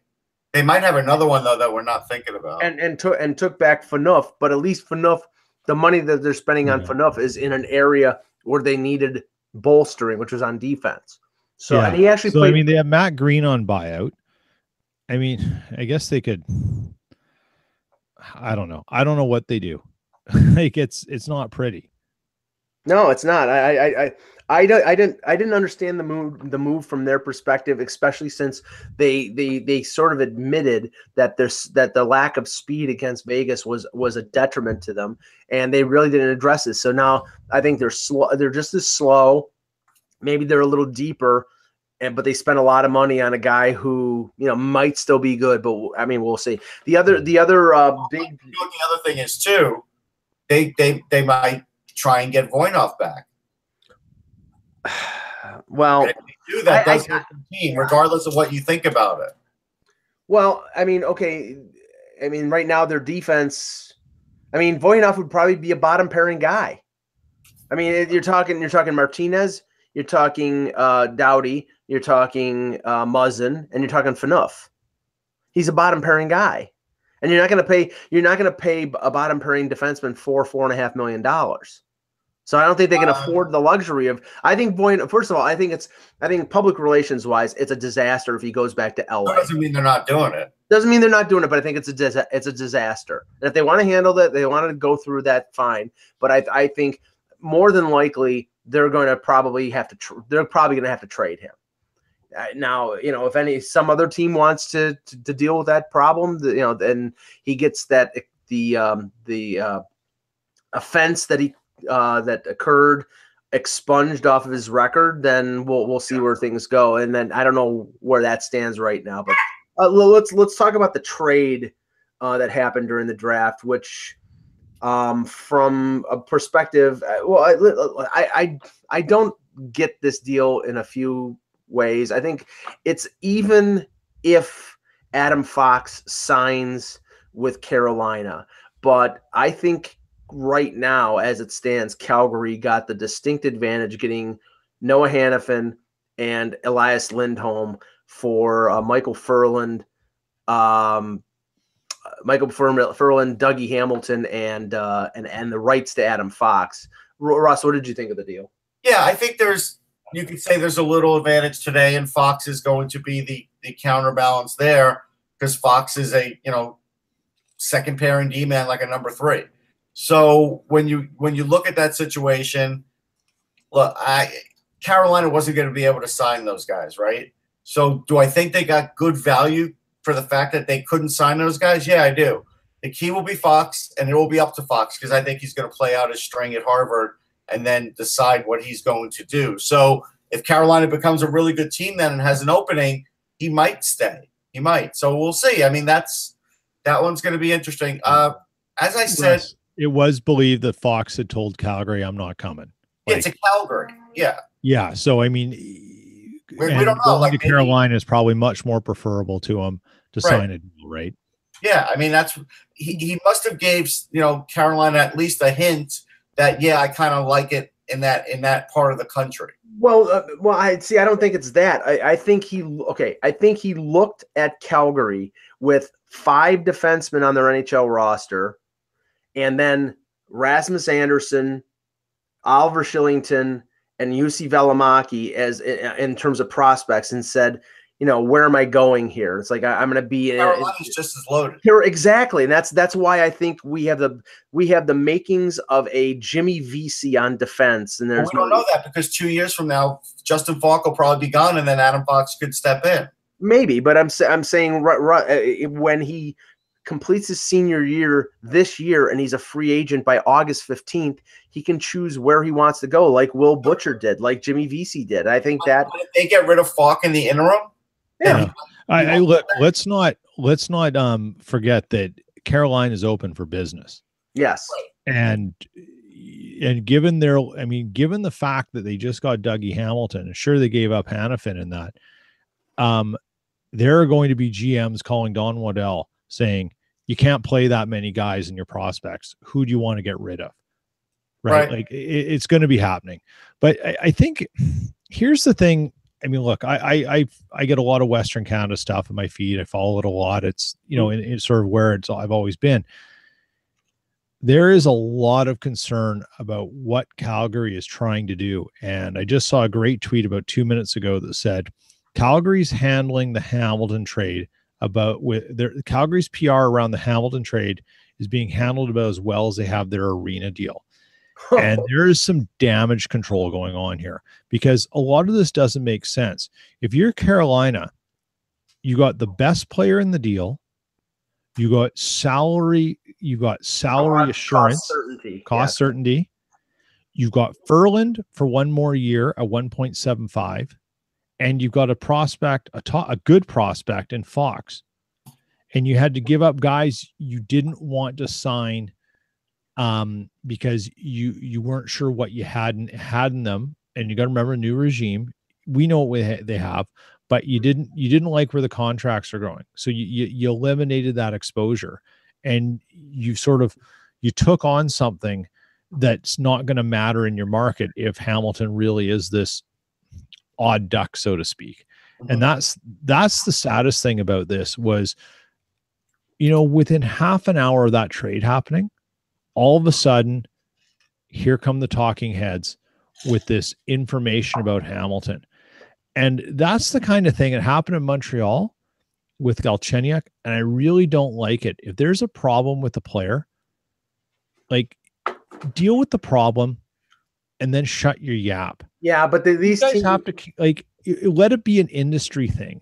They might have another one though that we're not thinking about. And and took and took back Phaneuf, but at least Phaneuf, the money that they're spending on Phaneuf is in an area where they needed bolstering, which was on defense. So yeah. and he actually so, played. I mean, they have Matt Greene on buyout. I mean, I guess they could. I don't know. I don't know what they do. (laughs) like it's it's not pretty. No, it's not. I I I I, don't, I didn't I didn't understand the move the move from their perspective, especially since they they they sort of admitted that there's that the lack of speed against Vegas was was a detriment to them, and they really didn't address it. So now I think they're slow. They're just as slow. Maybe they're a little deeper and but they spent a lot of money on a guy who you know might still be good, but I mean we'll see. The other the other uh, big the other thing is too, they they they might try and get Voynov back. (sighs) well, do that I, I, team, regardless of what you think about it. Well, I mean, okay, I mean, right now their defense. I mean, Voynov would probably be a bottom pairing guy. I mean, you're talking you're talking Martinez, you're talking uh, Doughty, you're talking uh, Muzzin, and you're talking Phaneuf. He's a bottom pairing guy, and you're not going to pay. You're not going to pay a bottom pairing defenseman four, four and a half million dollars. So I don't think they can uh, afford the luxury of. I think Boyd. First of all, I think it's. I think public relations wise, it's a disaster if he goes back to LA. Doesn't mean they're not doing it. Doesn't mean they're not doing it, but I think it's a it's a disaster. And if they want to handle that, they want to go through that, fine. But I I think more than likely they're going to probably have to. Tr- they're probably going to have to trade him. Uh, now you know if any some other team wants to to, to deal with that problem, you know, then he gets that the um, the uh, offense that he uh, that occurred expunged off of his record, then we'll we'll see where things go. And then I don't know where that stands right now, but uh, let's let's talk about the trade uh, that happened during the draft, which um, from a perspective, uh, well, I, I I don't get this deal in a few ways. I think it's even if Adam Fox signs with Carolina, but I think right now, as it stands, Calgary got the distinct advantage getting Noah Hanifin and Elias Lindholm for uh, Michael Ferland, um, Michael Ferland, Dougie Hamilton, and uh, and and the rights to Adam Fox. Ross, what did you think of the deal? Yeah, I think there's you could say there's a little advantage today, and Fox is going to be the the counterbalance there because Fox is a you know second pairing D man like a number three. So when you when you look at that situation, look, I Carolina wasn't going to be able to sign those guys, right? So do I think they got good value for the fact that they couldn't sign those guys? Yeah, I do. The key will be Fox, and it will be up to Fox because I think he's going to play out his string at Harvard and then decide what he's going to do. So if Carolina becomes a really good team then and has an opening, he might stay. He might. So we'll see. I mean, that's that one's going to be interesting. Uh, as I said, yes it was believed that Fox had told Calgary, "I'm not coming." Like, it's a Calgary, yeah, yeah. So I mean, we, we don't know. Like maybe, Carolina is probably much more preferable to him to right. sign a deal, right? Yeah, I mean that's he, he must have gave you know Carolina at least a hint that yeah, I kind of like it in that in that part of the country. Well, uh, well, I see. I don't think it's that. I, I think he okay. I think he looked at Calgary with five defensemen on their NHL roster and then Rasmus Andersson, Oliver Kylington, and Jussi Välimäki as in terms of prospects, and said, you know, where am I going here? It's like I, am going to be. Carolina's just as loaded. Here, exactly, and that's that's why I think we have the we have the makings of a Jimmy Vesey on defense. And there's well, we don't know that because two years from now, Justin Faulk will probably be gone, and then Adam Fox could step in. Maybe, but I'm I'm saying uh, when he completes his senior year this year and he's a free agent by August 15th, he can choose where he wants to go, like Will Butcher did, like Jimmy Vesey did. I think that if they get rid of Faulk in the interim. Yeah. I, I let, let's not let's not um forget that Caroline is open for business. Yes. And and given their I mean, given the fact that they just got Dougie Hamilton, and sure they gave up Hanifin in that, um, there are going to be GMs calling Don Waddell saying you can't play that many guys in your prospects. Who do you want to get rid of? Right. right. Like it, it's going to be happening. But I, I, think here's the thing. I mean, look, I, I, I I get a lot of Western Canada stuff in my feed. I follow it a lot. It's you know, it's sort of where it's I've always been. There is a lot of concern about what Calgary is trying to do. And I just saw a great tweet about two minutes ago that said Calgary's handling the Hamilton trade about with their Calgary's PR around the Hamilton trade is being handled about as well as they have their arena deal. And (laughs) there is some damage control going on here because a lot of this doesn't make sense. If you're Carolina, you got the best player in the deal, you got salary, you got salary cost, assurance, cost certainty, cost yeah. certainty. You've got Ferland for one more year at 1.75 and you've got a prospect, a, to- a good prospect in Fox, and you had to give up guys you didn't want to sign um, because you you weren't sure what you had in, had in them, and you got to remember new regime. We know what ha- they have, but you didn't you didn't like where the contracts are going, so you, you you eliminated that exposure, and you sort of you took on something that's not going to matter in your market if Hamilton really is this odd duck, so to speak. And mm-hmm. that's that's the saddest thing about this was, you know, within half an hour of that trade happening, all of a sudden, here come the talking heads with this information about Hamilton. And that's the kind of thing that happened in Montreal with Galchenyuk. And I really don't like it. If there's a problem with the player, like deal with the problem and then shut your yap. Yeah, but the, these you guys teams, have to like let it be an industry thing,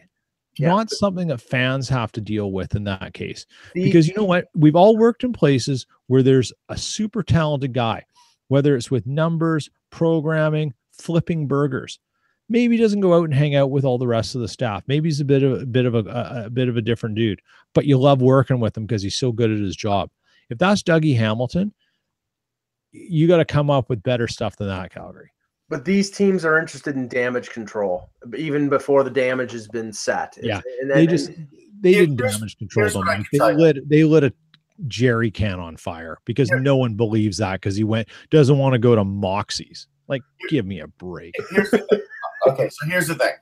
Yeah. not something that fans have to deal with in that case. the- Because you know what? We've all worked in places where there's a super talented guy, whether it's with numbers, programming, flipping burgers. Maybe he doesn't go out and hang out with all the rest of the staff. Maybe he's a bit of a bit of a, a, a bit of a different dude, but you love working with him because he's so good at his job. If that's Dougie Hamilton, you got to come up with better stuff than that, Calgary. But these teams are interested in damage control even before the damage has been set. It's- Yeah, and, They and- just they didn't damage control here's them. what I Like, can they tell you. lit they lit a jerry can on fire because Yeah. no one believes that because he went doesn't want to go to Moxie's. Like, give me a break. Here's the (laughs) thing. Okay, so here's the thing.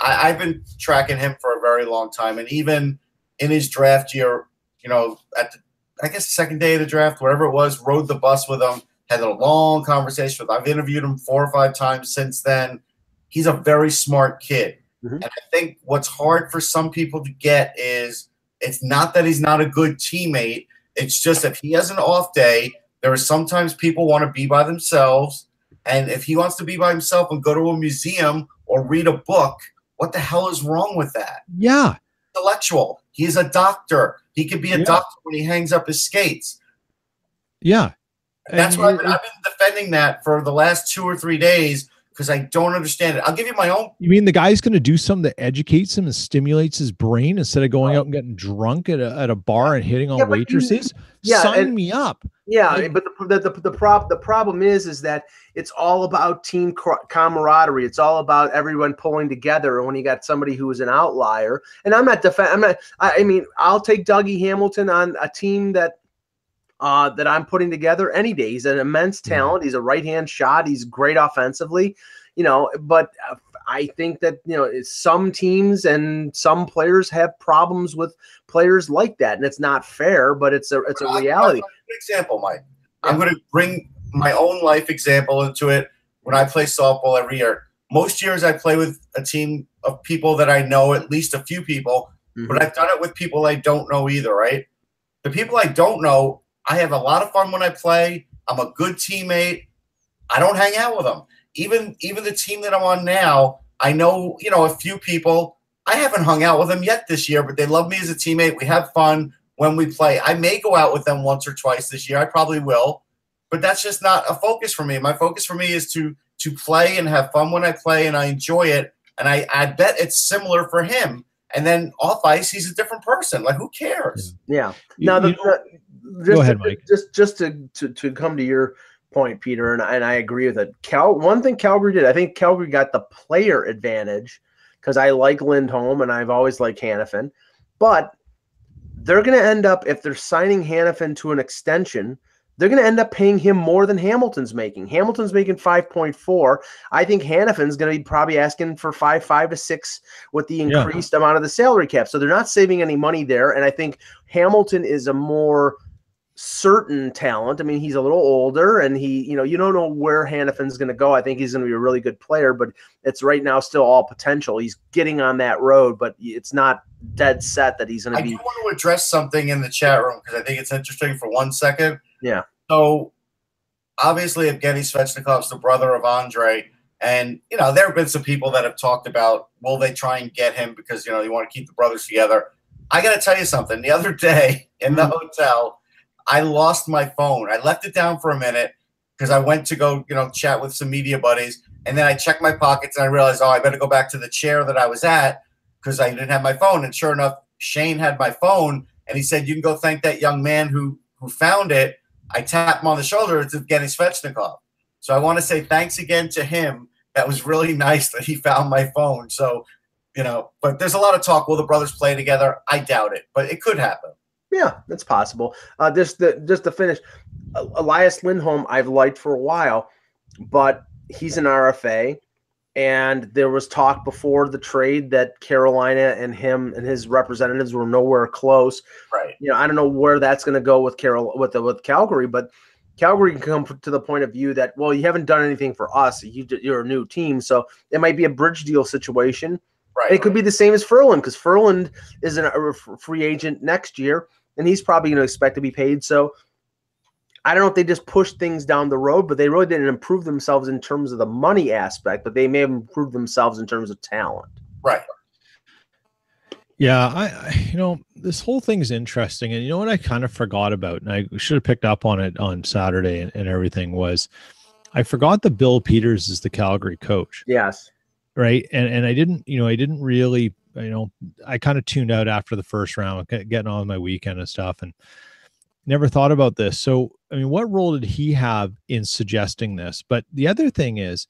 I, I've been tracking him for a very long time, and even in his draft year, you know, at the, I guess the second day of the draft, whatever it was, rode the bus with him, had a long conversation with. I've interviewed him four or five times since then. He's a very smart kid, Mhm. and I think what's hard for some people to get is it's not that he's not a good teammate. It's just if he has an off day, there are sometimes people want to be by themselves. And if he wants to be by himself and go to a museum or read a book, what the hell is wrong with that? Yeah. Intellectual. He's a doctor. He could be a Yeah. doctor when he hangs up his skates. Yeah. That's why I've been, I've been defending that for the last two or three days because I don't understand it. I'll give you my own. You mean the guy's going to do something that educates him and stimulates his brain instead of going out and getting drunk at a, at a bar and hitting on Yeah, you- waitresses? yeah, Sign and- me up. Yeah, Like- but the the, the, the prob the problem is is that it's all about team camaraderie. It's all about everyone pulling together. And when you got somebody who is an outlier, and I'm not defend, I'm not. I, I mean, I'll take Dougie Hamilton on a team that uh, that I'm putting together any day. He's an immense talent. He's a right hand shot. He's great offensively. You know, but uh, I think that you know some teams and some players have problems with players like that, and it's not fair. But it's a it's a reality. I'll give you an example, Mike. I'm going to bring my own life example into it when I play softball every year. Most years I play with a team of people that I know, at least a few people, Mhm. but I've done it with people I don't know either, right? The people I don't know, I have a lot of fun when I play. I'm a good teammate. I don't hang out with them. Even even the team that I'm on now, I know, you know, a few people. I haven't hung out with them yet this year, but they love me as a teammate. We have fun when we play. I may go out with them once or twice this year. I probably will, but that's just not a focus for me. My focus for me is to to play and have fun when I play, and I enjoy it. And I I bet it's similar for him. And then off ice, he's a different person. Like who cares? Yeah. You- Now, the, you know- the- just ahead, to, Mike. Just just to, to to come to your point, Peter, and I, and I agree with it. Cal, one thing Calgary did, I think Calgary got the player advantage because I like Lindholm and I've always liked Hanifin, but they're going to end up if they're signing Hanifin to an extension. They're going to end up paying him more than Hamilton's making. Hamilton's making 5.4. I think Hanifin's going to be probably asking for 5, 5 to 6 with the Yeah. increased amount of the salary cap. So they're not saving any money there. And I think Hamilton is a more certain talent. I mean, he's a little older and he, you know, you don't know where Hanifin's going to go. I think he's going to be a really good player, but it's right now still all potential. He's getting on that road, but it's not dead set that he's going I to do be. want to address something in the chat room because I think it's interesting for one second. Yeah. So obviously, Evgeny Svechnikov's the brother of Andre. And, you know, there have been some people that have talked about will they try and get him because, you know, you want to keep the brothers together. I got to tell you something. The other day in the mm-hmm. hotel, I lost my phone. I left it down for a minute because I went to go, you know, chat with some media buddies. And then I checked my pockets and I realized, oh, I better go back to the chair that I was at because I didn't have my phone. And sure enough, Shane had my phone and he said, You can go thank that young man who who found it. I tapped him on the shoulder. It's Evgeny Svechnikov. So I want to say thanks again to him. That was really (laughs) nice that he found my phone. So, you know, but there's a lot of talk. Will the brothers play together? I doubt it, but it could happen. Yeah, that's possible. Uh, just the just to finish, Elias Lindholm I've liked for a while, but he's an RFA, and there was talk before the trade that Carolina and him and his representatives were nowhere close. Right. You know, I don't know where that's going to go with Carol with the, with Calgary, but Calgary can come to the point of view that well, you haven't done anything for us. You, you're a new team, so it might be a bridge deal situation. Right. it could be the same as Ferland because Ferland is an, a free agent next year, and he's probably going to expect to be paid. So I don't know if they just pushed things down the road, but they really didn't improve themselves in terms of the money aspect, but they may have improved themselves in terms of talent. Right. Yeah, I, I, you know this whole thing's interesting, and you know what I kind of forgot about, and I should have picked up on it on Saturday and, and everything was, I forgot that Bill Peters is the Calgary coach. Yes. Right, and and I didn't, you know, I didn't really, you know, I kind of tuned out after the first round, getting on my weekend and stuff, and never thought about this. So, I mean, what role did he have in suggesting this? But the other thing is,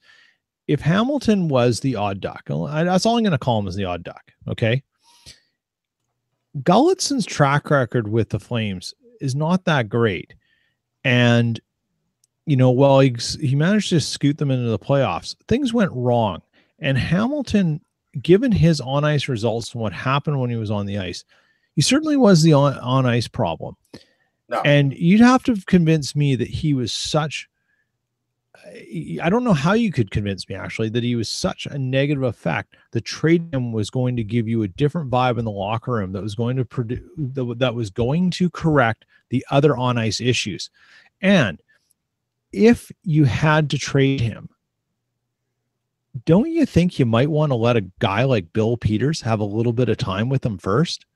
if Hamilton was the odd duck, that's all I'm going to call him is the odd duck. Okay Gulutzan's track record with the Flames is not that great. And, you know, while he, he managed to scoot them into the playoffs, things went wrong. And Hamilton, given his on ice results and what happened when he was on the ice, he certainly was the on, on ice problem. No. And you'd have to convince me that he was such I don't know how you could convince me actually that he was such a negative effect. The trade him was going to give you a different vibe in the locker room that was going to produce that was going to correct the other on ice issues. And if you had to trade him, don't you think you might want to let a guy like Bill Peters have a little bit of time with him first?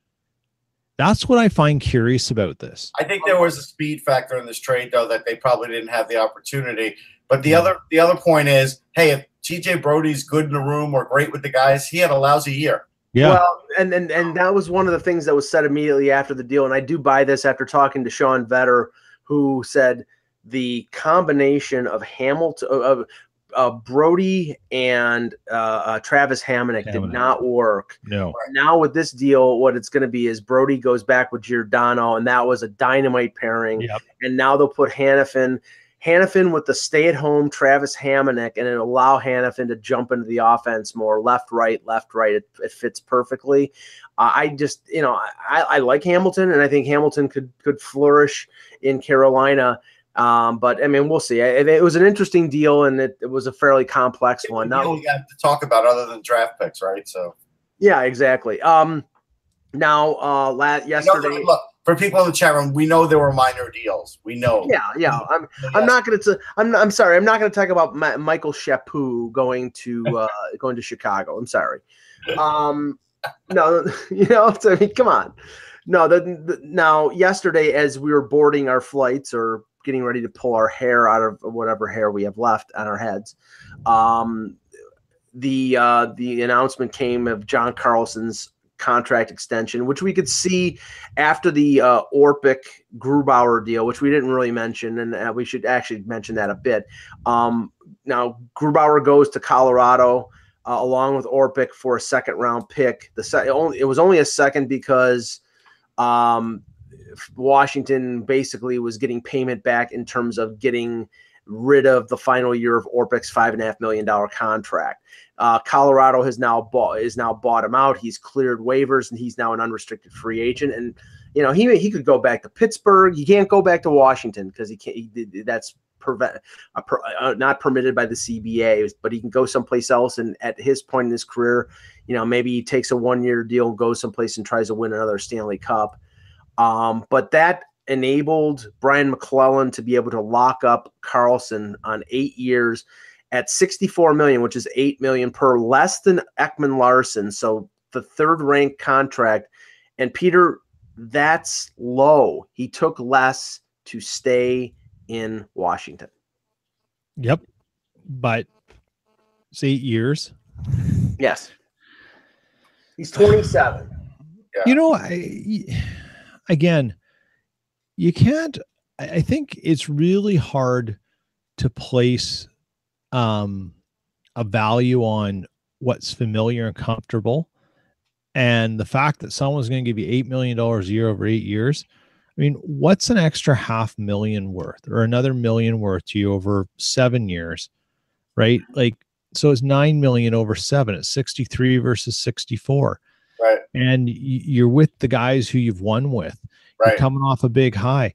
That's what I find curious about this. I think there was a speed factor in this trade, though, that they probably didn't have the opportunity but the other the other point is, hey, if TJ Brodie's good in the room or great with the guys, he had a lousy year. Yeah. Well, and, and and that was one of the things that was said immediately after the deal. And I do buy this after talking to Sean Vetter, who said the combination of Hamilton of uh, Brodie and uh, uh, Travis Hamonic did not work. No. Now with this deal, what it's going to be is Brodie goes back with Giordano, and that was a dynamite pairing. Yep. And now they'll put Hanifin Hanifin with the stay-at-home Travis Hamonic, and it allow Hanifin to jump into the offense more left, right, left, right. It, it fits perfectly. Uh, I just, you know, I, I, like Hamilton, and I think Hamilton could could flourish in Carolina. Um, but I mean, we'll see. It, it, was an interesting deal, and it, it was a fairly complex one. Now we got to talk about other than draft picks, right? So, yeah, exactly. Um, now, uh, last yesterday. Look, for people in the chat room, we know there were minor deals. We know. Yeah, yeah. I'm yes. I'm not going to. I'm I'm sorry. I'm not going to talk about Ma- Michael Chaput going to uh, going to Chicago. I'm sorry. Um, no, (laughs) you know. I mean, come on. No, the, the, now yesterday as we were boarding our flights or getting ready to pull our hair out of whatever hair we have left on our heads, um, the uh, the announcement came of John Carlson's contract extension, which we could see after the uh, Orpik Grubauer deal, which we didn't really mention, and uh, we should actually mention that a bit. Um, now Grubauer goes to Colorado uh, along with Orpik for a second round pick. The se- only, it was only a second because um, Washington basically was getting payment back in terms of getting rid of the final year of Orpik's five and a half million dollar contract. Uh, Colorado has now bought is now bought him out. He's cleared waivers and he's now an unrestricted free agent. And you know he he could go back to Pittsburgh. He can't go back to Washington because he can't. He, that's prevent uh, per, uh, not permitted by the CBA. But he can go someplace else. And at his point in his career, you know maybe he takes a one year deal goes someplace and tries to win another Stanley Cup. Um, but that enabled Brian MacLellan to be able to lock up Carlson on eight years at 64 million, which is 8 million per less than Ekman Larsson. So the third ranked contract. And Peter, that's low. He took less to stay in Washington. Yep. But it's eight years. Yes. He's 27. yeah. You know, I again, you can't I think it's really hard to place um, a value on what's familiar and comfortable. And the fact that someone's going to give you $8 million a year over eight years, I mean, what's an extra half million worth or another million worth to you over seven years, right? Like, so it's 9 million over seven. It's 63 versus 64. Right. And you're with the guys who you've won with. Right. You're coming off a big high.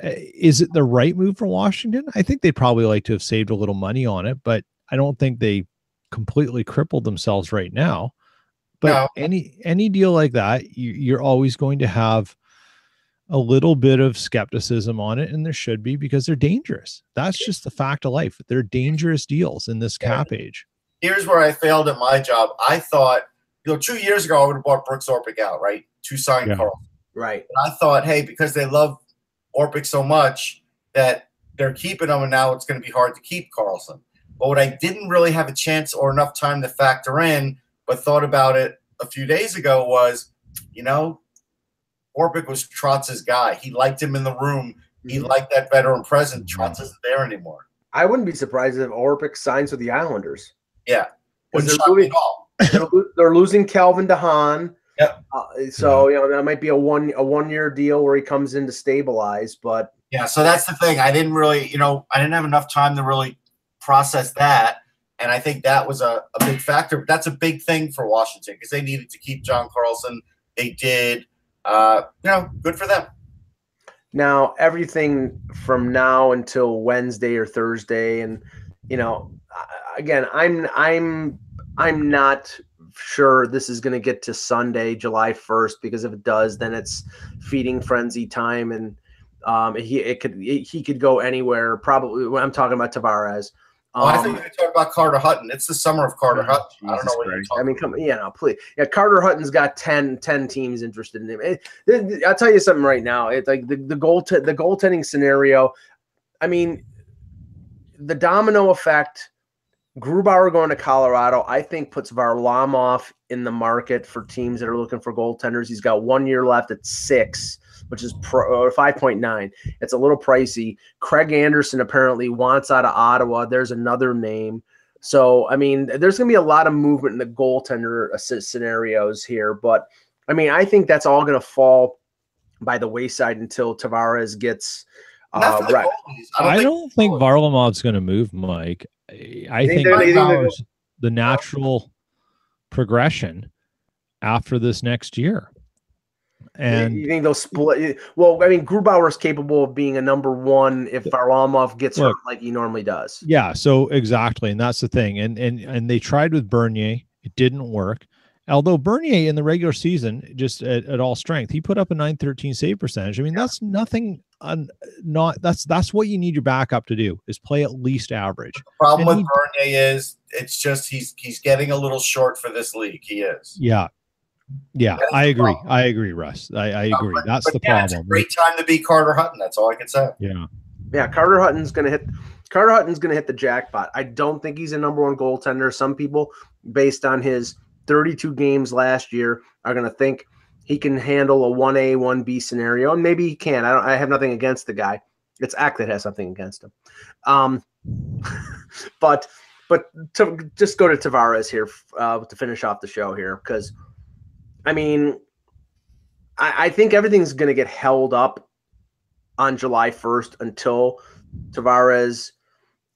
eh, is it the right move for Washington? I think they'd probably like to have saved a little money on it, but I don't think they completely crippled themselves right now. But no. any any deal like that, you, you're always going to have a little bit of skepticism on it, and there should be because they're dangerous. That's just the fact of life. They're dangerous deals in this cap age. Here's where I failed at my job. I thought, you know, two years ago I would have bought Brooks Orpik out, right? To sign yeah. Carl. Right. And I thought, hey, because they love Orpik so much that they're keeping him, and now it's going to be hard to keep Carlson. But what I didn't really have a chance or enough time to factor in, but thought about it a few days ago was, you know, Orpik was Trotz's guy. He liked him in the room. He mm-hmm. liked that veteran presence. Mm-hmm. Trotz isn't there anymore. I wouldn't be surprised if Orpik signs with the Islanders. Yeah. They're, losing, they're, losing Calvin DeHaan. Yep. Uh, so you know that might be a one a one year deal where he comes in to stabilize, but yeah. So that's the thing. I didn't really, you know, I didn't have enough time to really process that, and I think that was a, a big factor. That's a big thing for Washington because they needed to keep John Carlson. They did uh, you know, good for them. Now, everything from now until Wednesday or Thursday, and you know, again, I'm I'm I'm not sure this is going to get to Sunday, July 1st, because if it does, then it's feeding frenzy time, and um, he it could he could go anywhere. Probably when I'm talking about Tavares. Um, oh, I think we talk about Carter Hutton. It's the summer of Carter Hutton. Jesus I don't know what you're talking I mean, come, yeah, no, please. Yeah, Carter Hutton's got 10, 10 teams interested in him. It, it, I'll tell you something right now. It's like the, the goal t- the goaltending scenario. I mean, the domino effect. Grubauer going to Colorado, I think puts Varlamov in the market for teams that are looking for goaltenders. He's got one year left at six which is pro, 5.9. It's a little pricey. Craig Anderson apparently wants out of Ottawa. There's another name. So, I mean, there's going to be a lot of movement in the goaltender assist scenarios here. But, I mean, I think that's all going to fall by the wayside until Tavares gets. Uh, right. I don't, I don't think, Varlamov's going to move, Mike. I think, think the natural progression after this next year. And you think they'll split? Well, I mean, Grubauer is capable of being a number one if Varlamov gets look, hurt like he normally does. Yeah, so exactly, and that's the thing. And and and they tried with Bernier, it didn't work. Although Bernier in the regular season, just at, at all strength, he put up a 913 save percentage. I mean, that's nothing. Un, not that's that's what you need your backup to do is play at least average. The problem and with he, Bernier is it's just he's he's getting a little short for this league. He is. Yeah, yeah, I agree. Problem. I agree, Russ. I, I agree. But, That's but the yeah, problem. great time to be Carter Hutton. That's all I can say. Yeah. Yeah, Carter Hutton's gonna hit Carter Hutton's gonna hit the jackpot. I don't think he's a number one goaltender. Some people, based on his 32 games last year, are gonna think he can handle a 1A, 1B scenario, and maybe he can. I don't I have nothing against the guy. It's Act that has something against him. Um (laughs) but but to just go to Tavares here uh, to finish off the show here because – I mean, I, I think everything's going to get held up on July 1st until Tavares,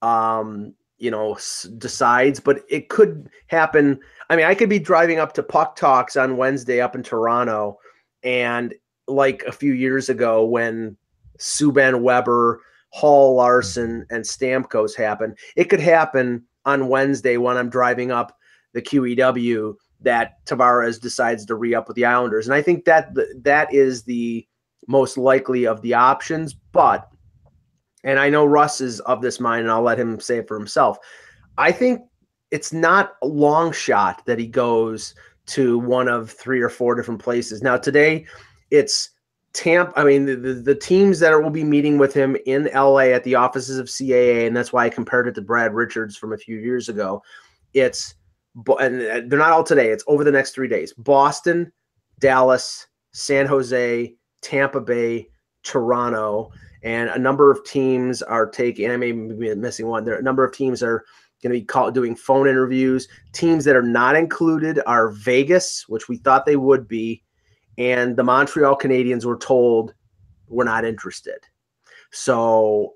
um, you know, decides, but it could happen. I mean, I could be driving up to Puck Talks on Wednesday up in Toronto, and like a few years ago when Subban Weber, Hall Larsson and Stamkos happened, it could happen on Wednesday when I'm driving up the QEW that Tavares decides to re up with the Islanders. And I think that that is the most likely of the options. But, and I know Russ is of this mind, and I'll let him say it for himself. I think it's not a long shot that he goes to one of three or four different places. Now, today it's Tampa. I mean, the, the, the teams that will be meeting with him in LA at the offices of CAA, and that's why I compared it to Brad Richards from a few years ago. It's and uh, they're not all today. It's over the next three days. Boston, Dallas, San Jose, Tampa Bay, Toronto, and a number of teams are taking. I may be missing one. There, are a number of teams are going to be call, doing phone interviews. Teams that are not included are Vegas, which we thought they would be, and the Montreal Canadiens were told we're not interested. So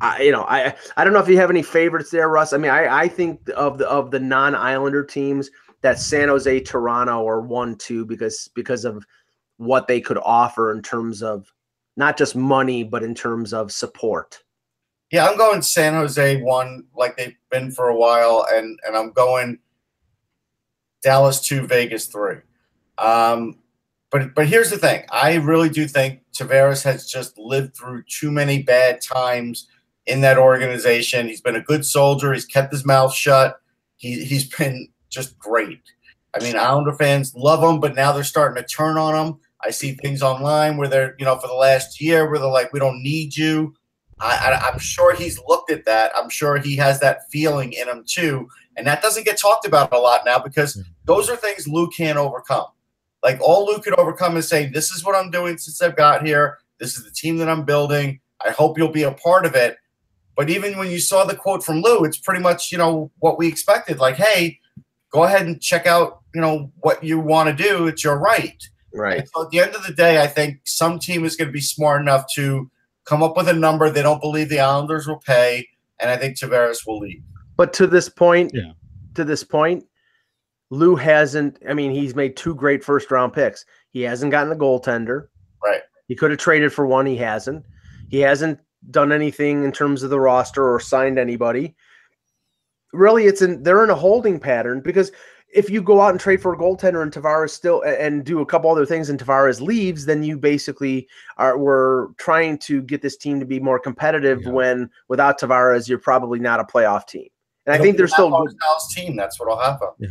I, you know, I I don't know if you have any favorites there, Russ. I mean, I I think of the of the non Islander teams that San Jose, Toronto are one two because because of what they could offer in terms of not just money, but in terms of support. Yeah, I'm going San Jose one, like they've been for a while, and and I'm going Dallas two, Vegas three. Um, but but here's the thing: I really do think Tavares has just lived through too many bad times in that organization. He's been a good soldier. He's kept his mouth shut. He he's been just great. I mean, Islander fans love him, but now they're starting to turn on him. I see things online where they're, you know, for the last year where they're like, "We don't need you." I, I, I'm sure he's looked at that. I'm sure he has that feeling in him too, and that doesn't get talked about a lot now because mm-hmm. those are things Lou can't overcome. Like all Lou could overcome is say, "This is what I'm doing since I've got here. This is the team that I'm building. I hope you'll be a part of it." But even when you saw the quote from Lou, it's pretty much you know what we expected. Like, hey, go ahead and check out you know what you want to do. It's your right. Right. And so at the end of the day, I think some team is going to be smart enough to come up with a number they don't believe the Islanders will pay, and I think Tavares will leave. But to this point, Yeah. to this point, Lou hasn't. I mean, he's made two great first round picks. He hasn't gotten a goaltender. Right. He could have traded for one. He hasn't. He hasn't done anything in terms of the roster or signed anybody. Really, it's in they're in a holding pattern because if you go out and trade for a goaltender and Tavares still and do a couple other things and Tavares leaves, then you basically are we're trying to get this team to be more competitive Yeah. when without Tavares, you're probably not a playoff team. And I It'll think they're still Matt good. Barzal's team. That's what'll happen. Yeah.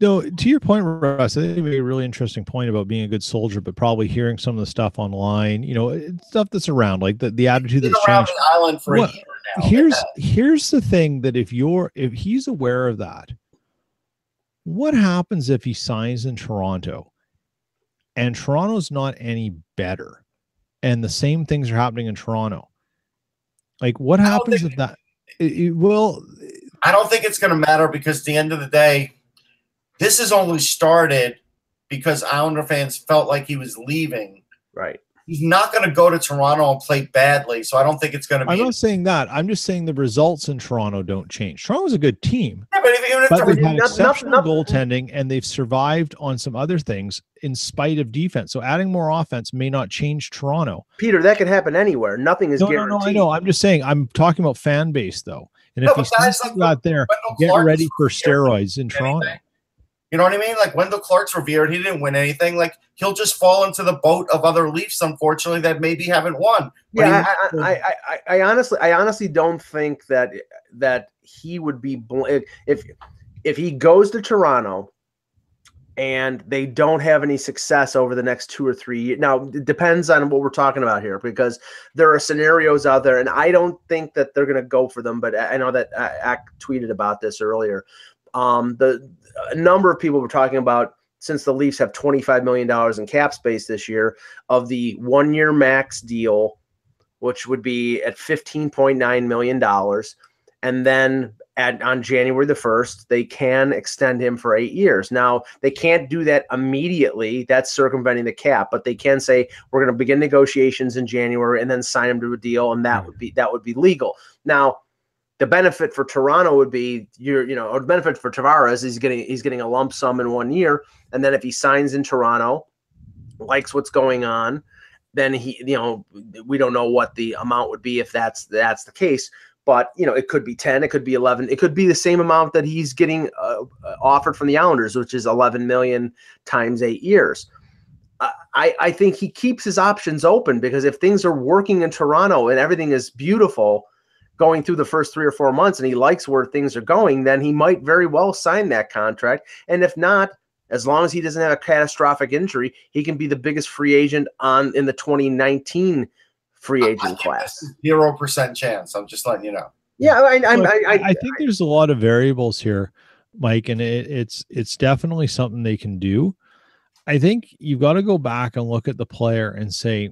No, to your point, Russ, I think you made a really interesting point about being a good soldier, but probably hearing some of the stuff online, you know, eh, stuff that's around, like the, the attitude that's around changed. the island for What- a year now. Here's here's the thing that if you're if he's aware of that, what happens if he signs in Toronto and Toronto's not any better and the same things are happening in Toronto? Like what happens think- if that it, it- well I don't think it's going to matter because at the end of the day, this has only started because Islander fans felt like he was leaving. Right. He's not going to go to Toronto and play badly, so I don't think it's going to be. I'm not saying that. I'm just saying the results in Toronto don't change. Toronto's a good team. Yeah, but even if But they've had not- not- exceptional not- goaltending and they've survived on some other things in spite of defense. So adding more offense may not change Toronto. Peter, that can happen anywhere. Nothing is No, no, guaranteed. no, I know. I'm just saying I'm talking about fan base though. And No, if he but guys sees there, Wendell get Clark ready for steroids in Toronto. You know what I mean? Like Wendell Clark's revered. He didn't win anything. Like he'll just fall into the boat of other Leafs, unfortunately, that maybe haven't won. But Yeah, I, I, I, I, honestly, I honestly don't think that that he would be bl- if if he goes to Toronto and they don't have any success over the next two or three years. Now, it depends on what we're talking about here because there are scenarios out there, and I don't think that they're going to go for them. But I I know that uh, Ack tweeted about this earlier. Um, the a number of people were talking about since the Leafs have twenty five million dollars in cap space this year of the one year max deal, which would be at fifteen point nine million dollars, and then at on January the first, they can extend him for eight years. Now they can't do that immediately; that's circumventing the cap. But they can say we're going to begin negotiations in January and then sign him to a deal, and that would be that would be legal. Now the benefit for Toronto would be you're you know or the benefit for Tavares he's getting he's getting a lump sum in one year, and then if he signs in Toronto, likes what's going on, then he you know we don't know what the amount would be if that's that's the case. But you know it could be ten, it could be eleven, it could be the same amount that he's getting uh, offered from the Islanders, which is eleven million times eight years. I, I think he keeps his options open because if things are working in Toronto and everything is beautiful, going through the first three or four months and he likes where things are going, then he might very well sign that contract. And if not, as long as he doesn't have a catastrophic injury, he can be the biggest free agent on in the 2019 free agent think class. Zero percent chance. I'm just letting you know. Yeah, I, I, Look, I, I, I think there's a lot of variables here, Mike, and it, it's it's definitely something they can do. I think you've got to go back and look at the player and say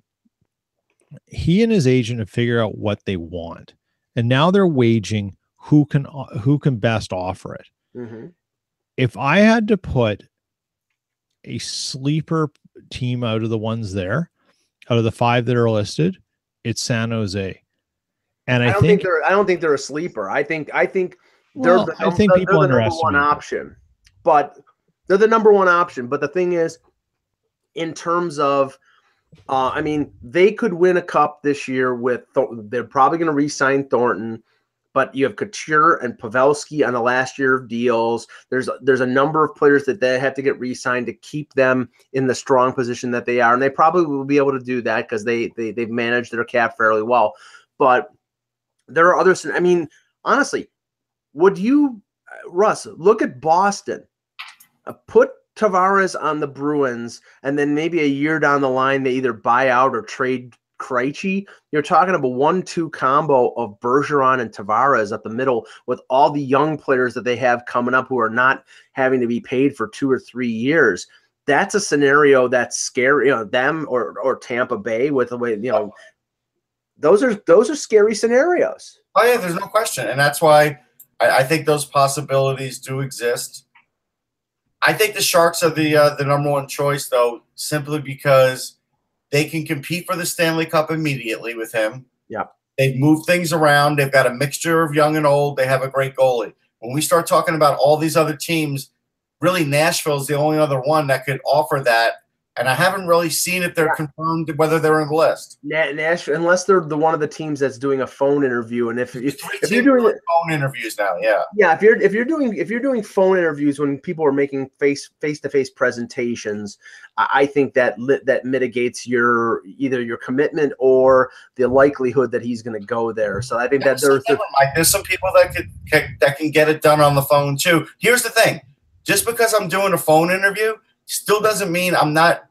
he and his agent have figured out what they want, and now they're waging who can who can best offer it. Mhm. If I had to put a sleeper team out of the ones there, out of the five that are listed, it's San Jose. And I I, don't think, think, they're I don't think they're a sleeper. I think I think they're the, I think they're people the number one option. But they're the number one option. But the thing is, in terms of Uh, I mean, they could win a cup this year with. They're probably going to re-sign Thornton but you have Couture and Pavelski on the last year of deals. There's there's a number of players that they have to get re-signed to keep them in the strong position that they are, and they probably will be able to do that because they, they they've managed their cap fairly well. But there are others. I mean, honestly, would you, Russ, look at Boston, uh, put Tavares on the Bruins, and then maybe a year down the line they either buy out or trade Krejci, you're talking about one-two combo of Bergeron and Tavares at the middle with all the young players that they have coming up who are not having to be paid for two or three years. That's a scenario that's scary. You know, them or or Tampa Bay with the way you know. Those are those are scary scenarios. Oh yeah, there's no question, and that's why I, I think those possibilities do exist. I think the Sharks are the uh, the number one choice, though, simply because they can compete for the Stanley Cup immediately with him. Yeah. They've moved things around. They've got a mixture of young and old. They have a great goalie. When we start talking about all these other teams, really Nashville is the only other one that could offer that and I haven't really seen if they're confirmed whether they're in the list. Nash, unless they're the one of the teams that's doing a phone interview, and if if, if you're doing phone interviews now, yeah, yeah, if you're if you're doing if you're doing phone interviews when people are making face face to face presentations, I think that that mitigates your either your commitment or the likelihood that he's going to go there. So I think that there's there's some people that could that can get it done on the phone too. Here's the thing: just because I'm doing a phone interview still doesn't mean I'm not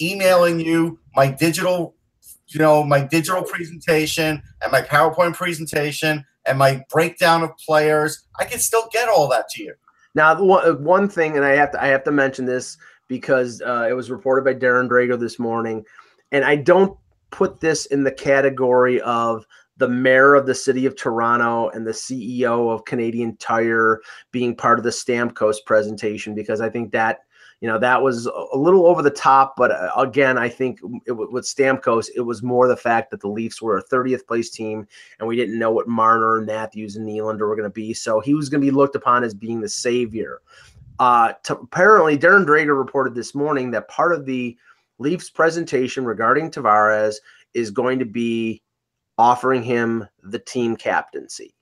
emailing you my digital, you know, my digital presentation and my PowerPoint presentation and my breakdown of players. I can still get all that to you. Now, one thing, and I have to I have to mention this because uh, it was reported by Darren Dreger this morning, and I don't put this in the category of the mayor of the city of Toronto and the CEO of Canadian Tire being part of the Stamkos presentation because I think that you know that was a little over the top but uh, again i think it, with stamkos it was more the fact that the leafs were a 30th place team and we didn't know what marner and matthews and Nylander were going to be so he was going to be looked upon as being the savior. Uh, to, apparently darren dreger reported this morning that part of the leafs presentation regarding tavares is going to be offering him the team captaincy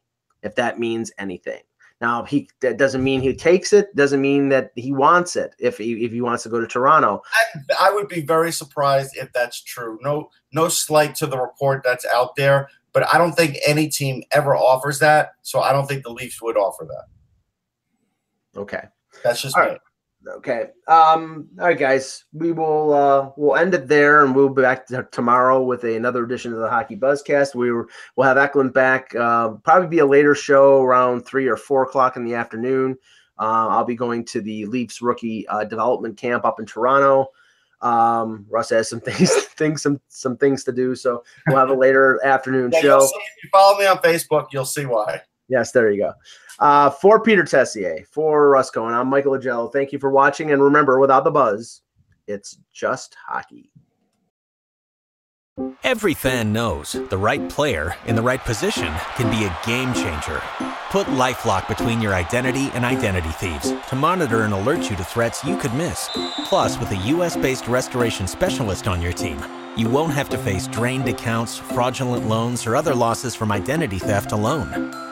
if that means anything now, he that doesn't mean he takes it. Doesn't mean that he wants it. If he if he wants to go to Toronto, I, I would be very surprised if that's true. No, no slight to the report that's out there, but I don't think any team ever offers that. So I don't think the Leafs would offer that. Okay, that's just All me. Right. Okay. Um, all right, guys. We will uh, we'll end it there, and we'll be back to tomorrow with a, another edition of the Hockey Buzzcast. We were, we'll have Eklund back. Uh, probably be a later show around three or four o'clock in the afternoon. Uh, I'll be going to the Leafs rookie uh, development camp up in Toronto. Um, Russ has some (laughs) things, things, some some things to do, so we'll have a later afternoon yeah, show. See, if you follow me on Facebook, you'll see why. Yes, there you go. Uh, for Peter Tessier, for Russ Cohen, I'm Michael Augello. Thank you for watching. And remember, without the buzz, it's just hockey. Every fan knows the right player in the right position can be a game changer. Put Lifelock between your identity and identity thieves to monitor and alert you to threats you could miss. Plus, with a U.S. based restoration specialist on your team, you won't have to face drained accounts, fraudulent loans, or other losses from identity theft alone